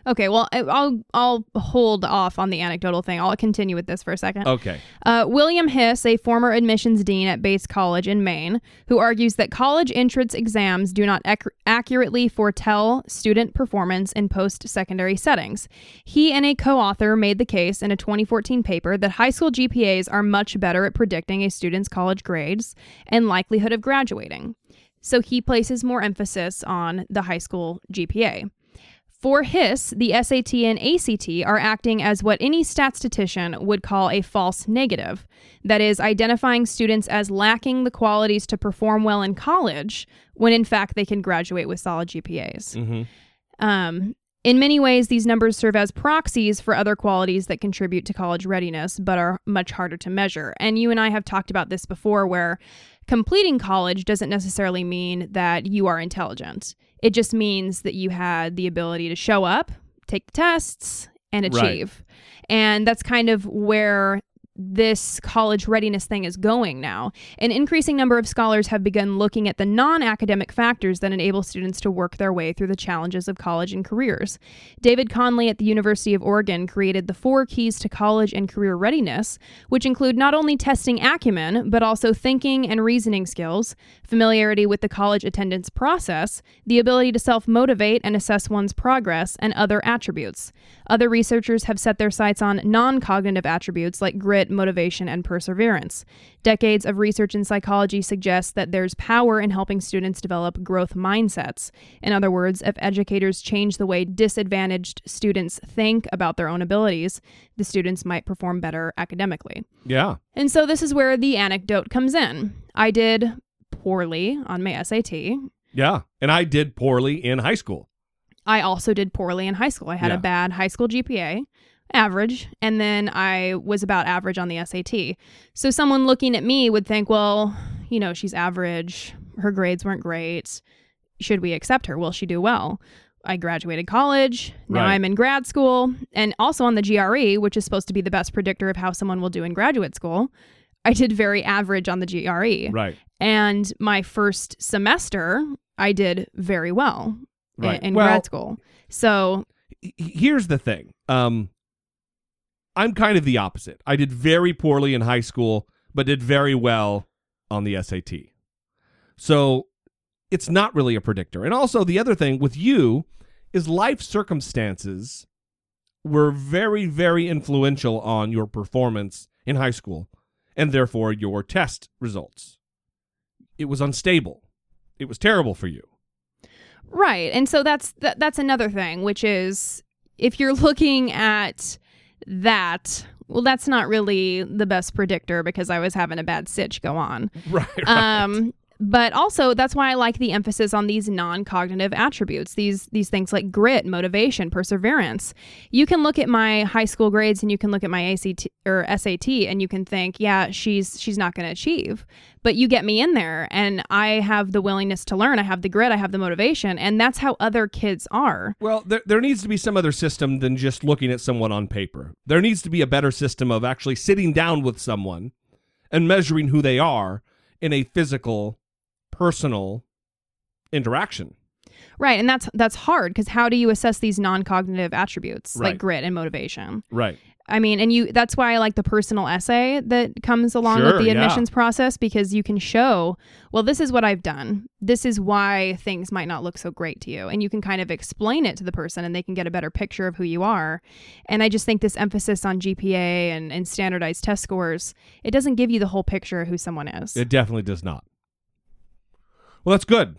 Okay, well, I'll I'll hold off on the anecdotal thing. I'll continue with this for a second. Okay. Uh, William Hiss, a former admissions dean at Bates College in Maine, who argues that college entrance exams do not ac- accurately foretell student performance in post secondary settings. He and a co author made the case in a 2014 paper that high school GPAs are much better at predicting a student's college grades and likelihood of graduating. So he places more emphasis on the high school GPA. For Hiss, the SAT and ACT are acting as what any statistician would call a false negative. That is, identifying students as lacking the qualities to perform well in college when in fact they can graduate with solid GPAs. Mm-hmm. Um, in many ways, these numbers serve as proxies for other qualities that contribute to college readiness, but are much harder to measure. And you and I have talked about this before, where completing college doesn't necessarily mean that you are intelligent. It just means that you had the ability to show up, take the tests, and Right. achieve. And that's kind of where this college readiness thing is going now. An increasing number of scholars have begun looking at the non academic factors that enable students to work their way through the challenges of college and careers. David Conley at the University of Oregon created the four keys to college and career readiness, which include not only testing acumen, but also thinking and reasoning skills, familiarity with the college attendance process, the ability to self motivate and assess one's progress, and other attributes. Other researchers have set their sights on non cognitive attributes like grit, motivation, and perseverance. Decades of research in psychology suggest that there's power in helping students develop growth mindsets. In other words, if educators change the way disadvantaged students think about their own abilities, the students might perform better academically. Yeah. And so this is where the anecdote comes in. I did poorly on my SAT. Yeah. And I did poorly in high school. I also did poorly in high school. I had Yeah. a bad high school GPA, average, and then I was about average on the SAT. So someone looking at me would think, well, you know, she's average. Her grades weren't great. Should we accept her? Will she do well? I graduated college. Now Right. I'm in grad school and also on the GRE, which is supposed to be the best predictor of how someone will do in graduate school. I did very average on the GRE. Right. And my first semester, I did very well Right. in, Well- grad school. So Here's the thing. Um, I'm kind of the opposite. I did very poorly in high school, but did very well on the SAT. So it's not really a predictor. And also, the other thing with you is life circumstances were very, very influential on your performance in high school and therefore your test results. It was unstable. It was terrible for you. Right. And so that's that, that's another thing, which is if you're looking at that, well that's not really the best predictor because I was having a bad sitch go on. Right. Um but also that's why I like the emphasis on these non-cognitive attributes. These these things like grit, motivation, perseverance. You can look at my high school grades and you can look at my ACT or SAT and you can think, yeah, she's she's not going to achieve. But you get me in there and I have the willingness to learn, I have the grit, I have the motivation, and that's how other kids are. Well, there, there needs to be some other system than just looking at someone on paper. There needs to be a better system of actually sitting down with someone and measuring who they are in a physical, personal interaction. Right, and that's that's hard because how do you assess these non-cognitive attributes Right. like grit and motivation? Right. I mean, and you that's why I like the personal essay that comes along Sure, with the yeah. admissions process because you can show, well, this is what I've done. This is why things might not look so great to you. And you can kind of explain it to the person and they can get a better picture of who you are. And I just think this emphasis on GPA and, and standardized test scores, it doesn't give you the whole picture of who someone is. It definitely does not. Well, that's good.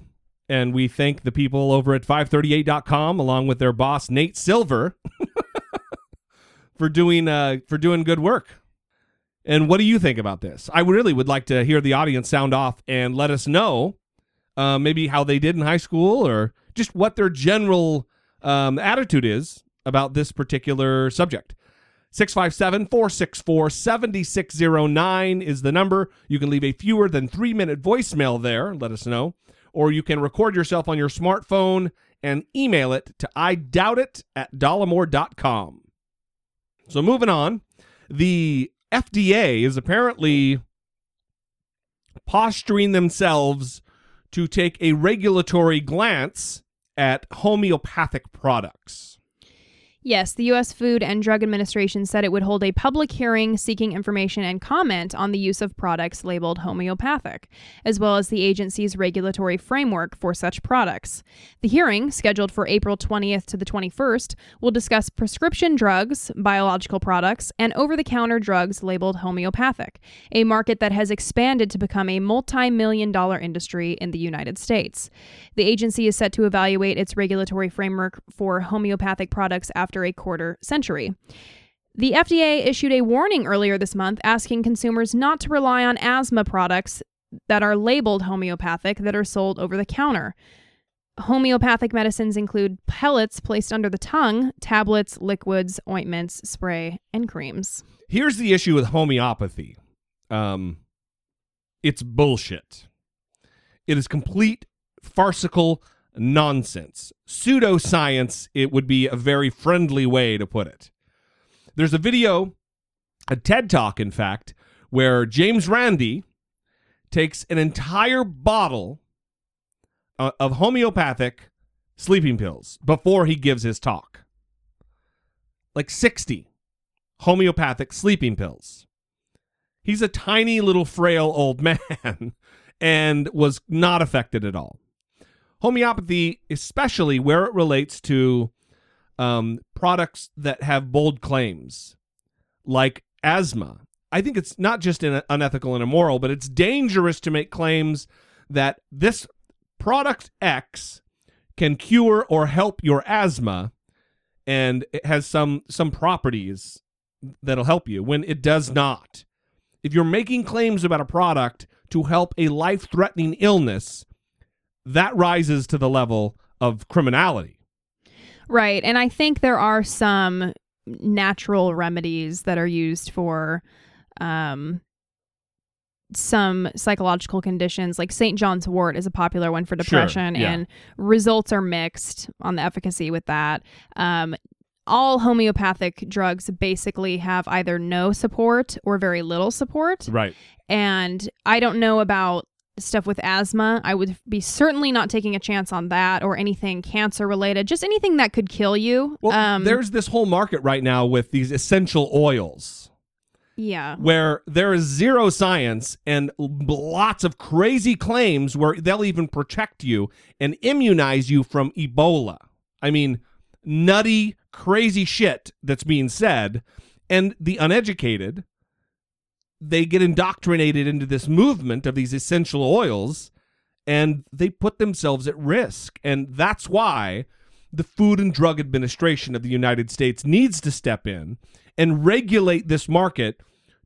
And we thank the people over at 538.com along with their boss Nate Silver for doing uh for doing good work. And what do you think about this? I really would like to hear the audience sound off and let us know uh, maybe how they did in high school or just what their general um, attitude is about this particular subject. 657 464 7609 is the number. You can leave a fewer than three minute voicemail there. Let us know. Or you can record yourself on your smartphone and email it to I doubt it at dollemore.com. So moving on, the FDA is apparently posturing themselves to take a regulatory glance at homeopathic products. Yes, the U.S. Food and Drug Administration said it would hold a public hearing seeking information and comment on the use of products labeled homeopathic, as well as the agency's regulatory framework for such products. The hearing, scheduled for April 20th to the 21st, will discuss prescription drugs, biological products, and over the counter drugs labeled homeopathic, a market that has expanded to become a multi million dollar industry in the United States. The agency is set to evaluate its regulatory framework for homeopathic products after a quarter century. The FDA issued a warning earlier this month asking consumers not to rely on asthma products that are labeled homeopathic that are sold over the counter. Homeopathic medicines include pellets placed under the tongue, tablets, liquids, ointments, spray, and creams. Here's the issue with homeopathy. Um, it's bullshit. It is complete farcical nonsense. Pseudoscience, it would be a very friendly way to put it. There's a video, a TED Talk, in fact, where James Randi takes an entire bottle uh, of homeopathic sleeping pills before he gives his talk. Like 60 homeopathic sleeping pills. He's a tiny little frail old man and was not affected at all. Homeopathy, especially where it relates to um, products that have bold claims, like asthma. I think it's not just unethical and immoral, but it's dangerous to make claims that this product X can cure or help your asthma and it has some some properties that'll help you when it does not. If you're making claims about a product to help a life threatening illness, that rises to the level of criminality. Right. And I think there are some natural remedies that are used for um, some psychological conditions. Like St. John's wort is a popular one for Sure, depression, yeah. and results are mixed on the efficacy with that. Um, all homeopathic drugs basically have either no support or very little support. Right. And I don't know about stuff with asthma. I would be certainly not taking a chance on that or anything cancer related, just anything that could kill you. Well, um, there's this whole market right now with these essential oils yeah. where there is zero science and lots of crazy claims where they'll even protect you and immunize you from Ebola. I mean, nutty, crazy shit that's being said. And the uneducated, they get indoctrinated into this movement of these essential oils and they put themselves at risk. And that's why the Food and Drug Administration of the United States needs to step in and regulate this market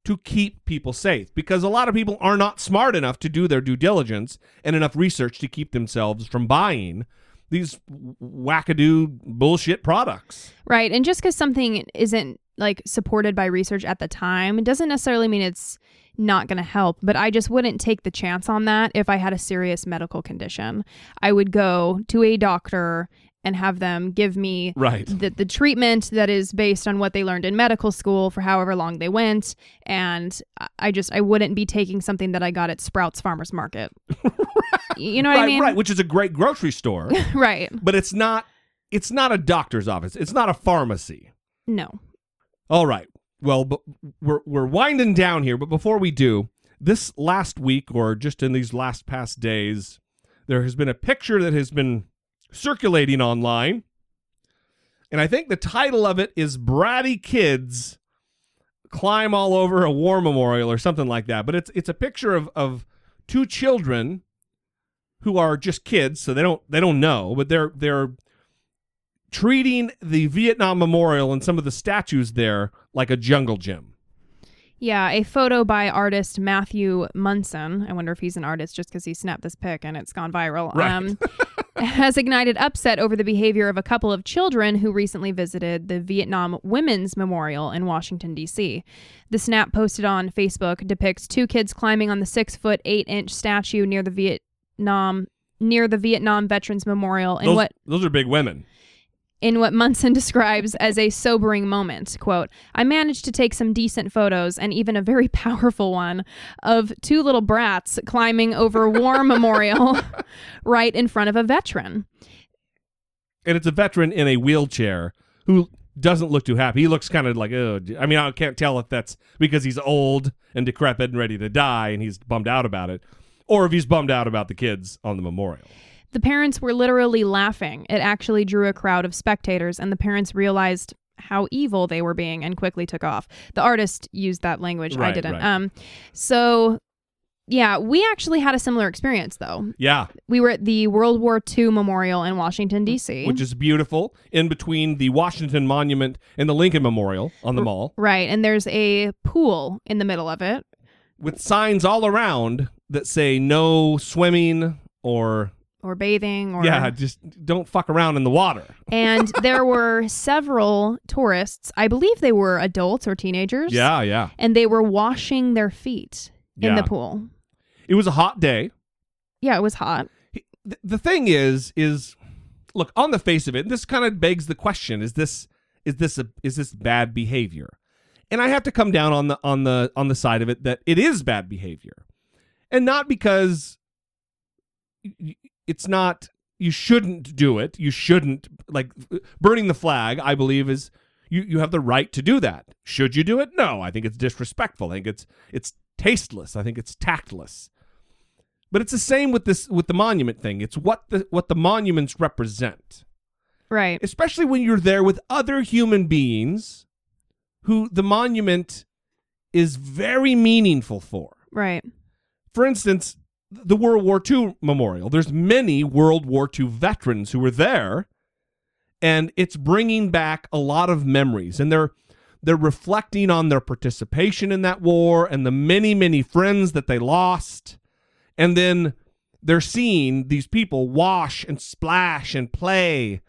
to keep people safe because a lot of people are not smart enough to do their due diligence and enough research to keep themselves from buying these wackadoo bullshit products. Right. And just because something isn't like supported by research at the time, it doesn't necessarily mean it's not going to help. But I just wouldn't take the chance on that if I had a serious medical condition. I would go to a doctor and have them give me Right. the, the treatment that is based on what they learned in medical school for however long they went. And I- I just, I wouldn't be taking something that I got at Sprouts Farmers Market. You know what right, I mean? right, which is a great grocery store, right. but it's not it's not a doctor's office. It's not a pharmacy. No. All right. Well, we're we're winding down here, but before we do, this last week or just in these last past days, there has been a picture that has been circulating online. And I think the title of it is Bratty Kids Climb All Over a War Memorial or something like that. But it's it's a picture of, of two children who are just kids, so they don't they don't know, but they're they're treating the Vietnam Memorial and some of the statues there like a jungle gym. Yeah, a photo by artist Matthew Munson. I wonder if he's an artist just because he snapped this pic and it's gone viral. Um, has ignited upset over the behavior of a couple of children who recently visited the Vietnam Women's Memorial in Washington, D.C. The snap posted on Facebook depicts two kids climbing on the six foot eight inch statue near the Vietnam near the Vietnam Veterans Memorial And those, what those are big women. In what Munson describes as a sobering moment. Quote, I managed to take some decent photos and even a very powerful one of two little brats climbing over War Memorial right in front of a veteran. And it's a veteran in a wheelchair who doesn't look too happy. He looks kind of like, oh, I mean, I can't tell if that's because he's old and decrepit and ready to die and he's bummed out about it, or if he's bummed out about the kids on the memorial. The parents were literally laughing. It actually drew a crowd of spectators, and the parents realized how evil they were being and quickly took off. The artist used that language. I didn't. right. Um, so yeah, we actually had a similar experience though. Yeah, We were at the World War II Memorial in Washington D.C. which is beautiful in between the Washington Monument and the Lincoln Memorial on the mall right, and there's a pool in the middle of it. with signs all around that say no swimming or or bathing or yeah, just don't fuck around in the water. and there were several tourists i believe they were adults or teenagers Yeah, yeah. and they were washing their feet in Yeah. the pool It was a hot day. yeah it was hot th- the thing is is look on the face of it this kind of begs the question is this is this a, is this bad behavior and i have to come down on the on the on the side of it that it is bad behavior and not because it's not you shouldn't do it. You shouldn't like burning the flag i believe is you you have the right to do that. Should you do it? No. I think it's disrespectful. I think it's it's tasteless. I think it's tactless. But it's the same with this with the monument thing. It's what the what the monuments represent. right. Especially when you're there with other human beings who the monument is very meaningful for. right. For instance, the World War II memorial. There's many World War II veterans who were there and it's bringing back a lot of memories and they're they're reflecting on their participation in that war and the many many friends that they lost And then they're seeing these people wash and splash and play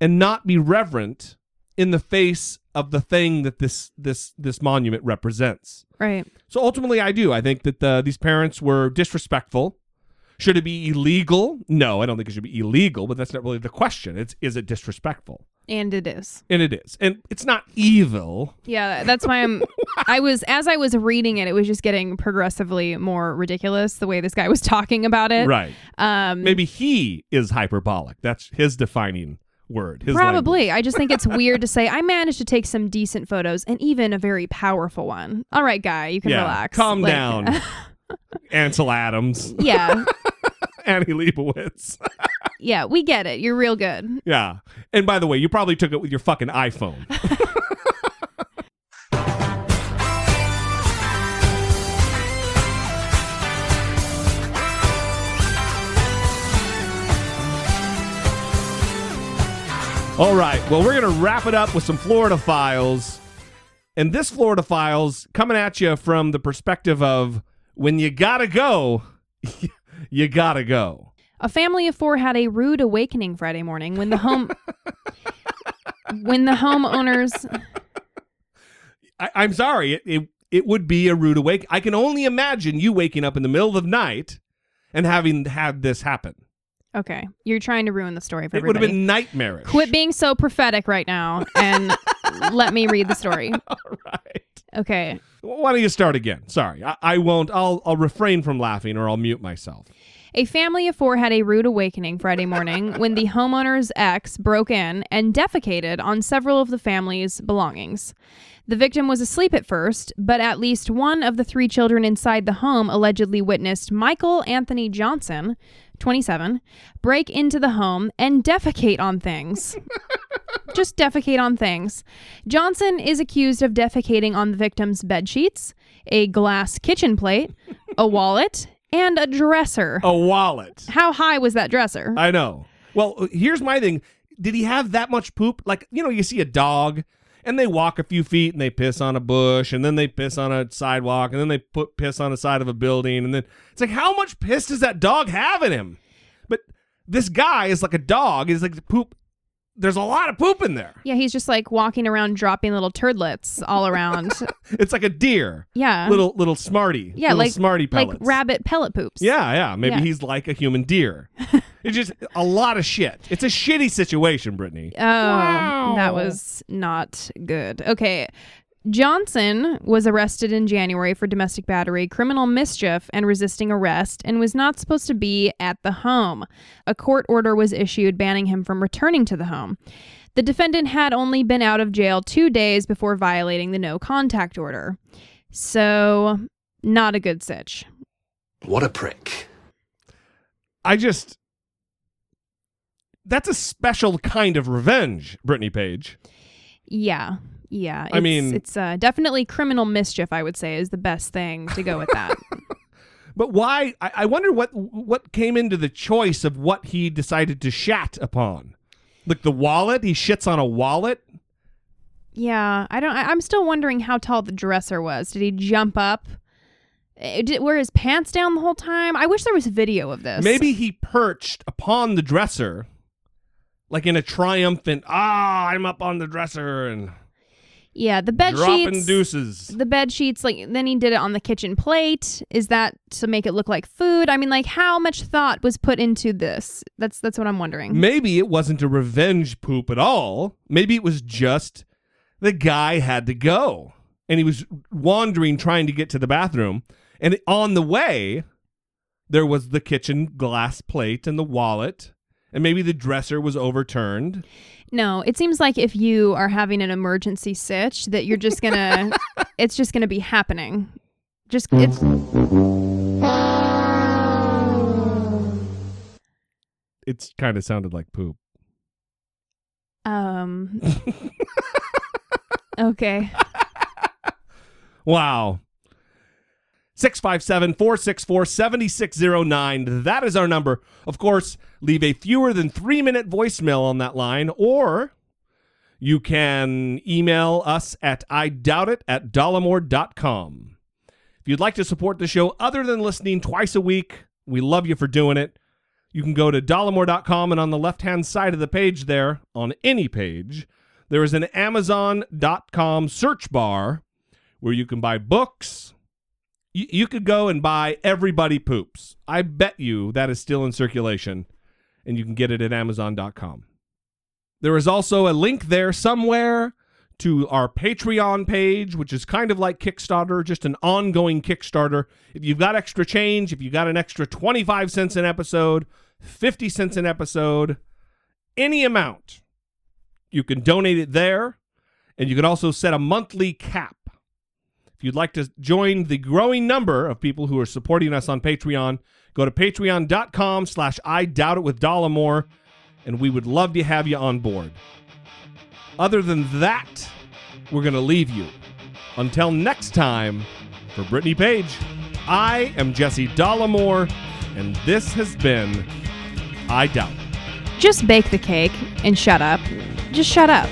and not be reverent in the face of the thing that this this this monument represents. Right. So ultimately, I do. I think that the, these parents were disrespectful. Should it be illegal? No, I don't think it should be illegal. But that's not really the question. It's is it disrespectful? And it is. And it is. And it's not evil. Yeah, that's why I'm. I was as I was reading it, it was just getting progressively more ridiculous the way this guy was talking about it. Right. Um, Maybe he is hyperbolic. That's his defining word. His Probably. language. I just think it's weird to say I managed to take some decent photos and even a very powerful one. All right, guy, you can yeah. relax. Calm Like- down. Ansel Adams. yeah, Annie Leibovitz. yeah, we get it. You're real good. yeah. And by the way, you probably took it with your fucking iPhone. All right. Well, we're going to wrap it up with some Florida files. And this Florida files coming at you from the perspective of when you got to go, you got to go. A family of four had a rude awakening Friday morning when the home when the homeowners I, I'm sorry. It, it it would be a rude awake. I can only imagine you waking up in the middle of the night and having had this happen. Okay, you're trying to ruin the story for everybody. It would have been nightmarish. Quit being so prophetic right now and let me read the story. All right. Okay. Why don't you start again? Sorry, I, I won't. I'll I'll refrain from laughing or I'll mute myself. A family of four had a rude awakening Friday morning when the homeowner's ex broke in and defecated on several of the family's belongings. The victim was asleep at first, but at least one of the three children inside the home allegedly witnessed Michael Anthony Johnson, 27, break into the home and defecate on things. Just defecate on things. Johnson is accused of defecating on the victim's bed sheets, a glass kitchen plate, a wallet, and a dresser. A wallet. How high was that dresser? I know. Well, here's my thing. Did he have that much poop? Like, you know, you see a dog and they walk a few feet and they piss on a bush and then they piss on a sidewalk and then they put piss on the side of a building and then it's like how much piss does that dog have in him? But this guy is like a dog. He's like poop. There's a lot of poop in there. yeah, he's just like walking around dropping little turdlets all around. It's like a deer. Yeah. Little little smarty. yeah, little like smarty like rabbit pellet poops. Yeah, yeah. Maybe Yeah. he's like a human deer. it's just a lot of shit. It's a shitty situation, Brittany. Oh, that was not good. Okay. Johnson was arrested in January for domestic battery, criminal mischief, and resisting arrest, and was not supposed to be at the home. A court order was issued banning him from returning to the home. The defendant had only been out of jail two days before violating the no contact order. So, not a good sitch. What a prick. I just that's a special kind of revenge, Brittany Page. Yeah. Yeah. I mean- it's uh, definitely criminal mischief, I would say, is the best thing to go with that. But why? I, I wonder what what came into the choice of what he decided to shat upon. Like the wallet, he shits on a wallet. Yeah, I don't. I, I'm still wondering how tall the dresser was. Did he jump up? Eh, Did wear his pants down the whole time? I wish there was video of this. Maybe he perched upon the dresser, like in a triumphant. Ah, I'm up on the dresser and Yeah, the bed dropping sheets. deuces. The bed sheets, like then he did it on the kitchen plate. Is that to make it look like food? I mean, like how much thought was put into this? That's that's what I'm wondering. Maybe it wasn't a revenge poop at all. Maybe it was just the guy had to go and he was wandering trying to get to the bathroom. And on the way, there was the kitchen glass plate and the wallet. And maybe the dresser was overturned. No, it seems like if you are having an emergency sitch, that you're just gonna, it's just gonna be happening. Just it's. It's kind of sounded like poop. Um. okay. Wow. 657 464 7609. That is our number. Of course, leave a fewer than three minute voicemail on that line, or you can email us at I doubt it at dollemore.com. If you'd like to support the show other than listening twice a week, We love you for doing it. You can go to dollemore.com and on the left hand side of the page there, on any page, there is an Amazon.com search bar where you can buy books. You, could go and buy Everybody Poops. I bet you that is still in circulation, and you can get it at Amazon.com. There is also a link there somewhere to our Patreon page, which is kind of like Kickstarter, just an ongoing Kickstarter. If you've got extra change, if you got an extra 25 cents an episode, 50 cents an episode, any amount, you can donate it there. And you can also set a monthly cap. If you'd like to join the growing number of people who are supporting us on Patreon, go to patreon.com slash I doubt it with Dollemore, and we would love to have you on board. Other than that, we're going to leave you. Until next time, for Brittany Page, I am Jesse Dollemore, and this has been I Doubt. Just bake the cake and shut up. Just shut up.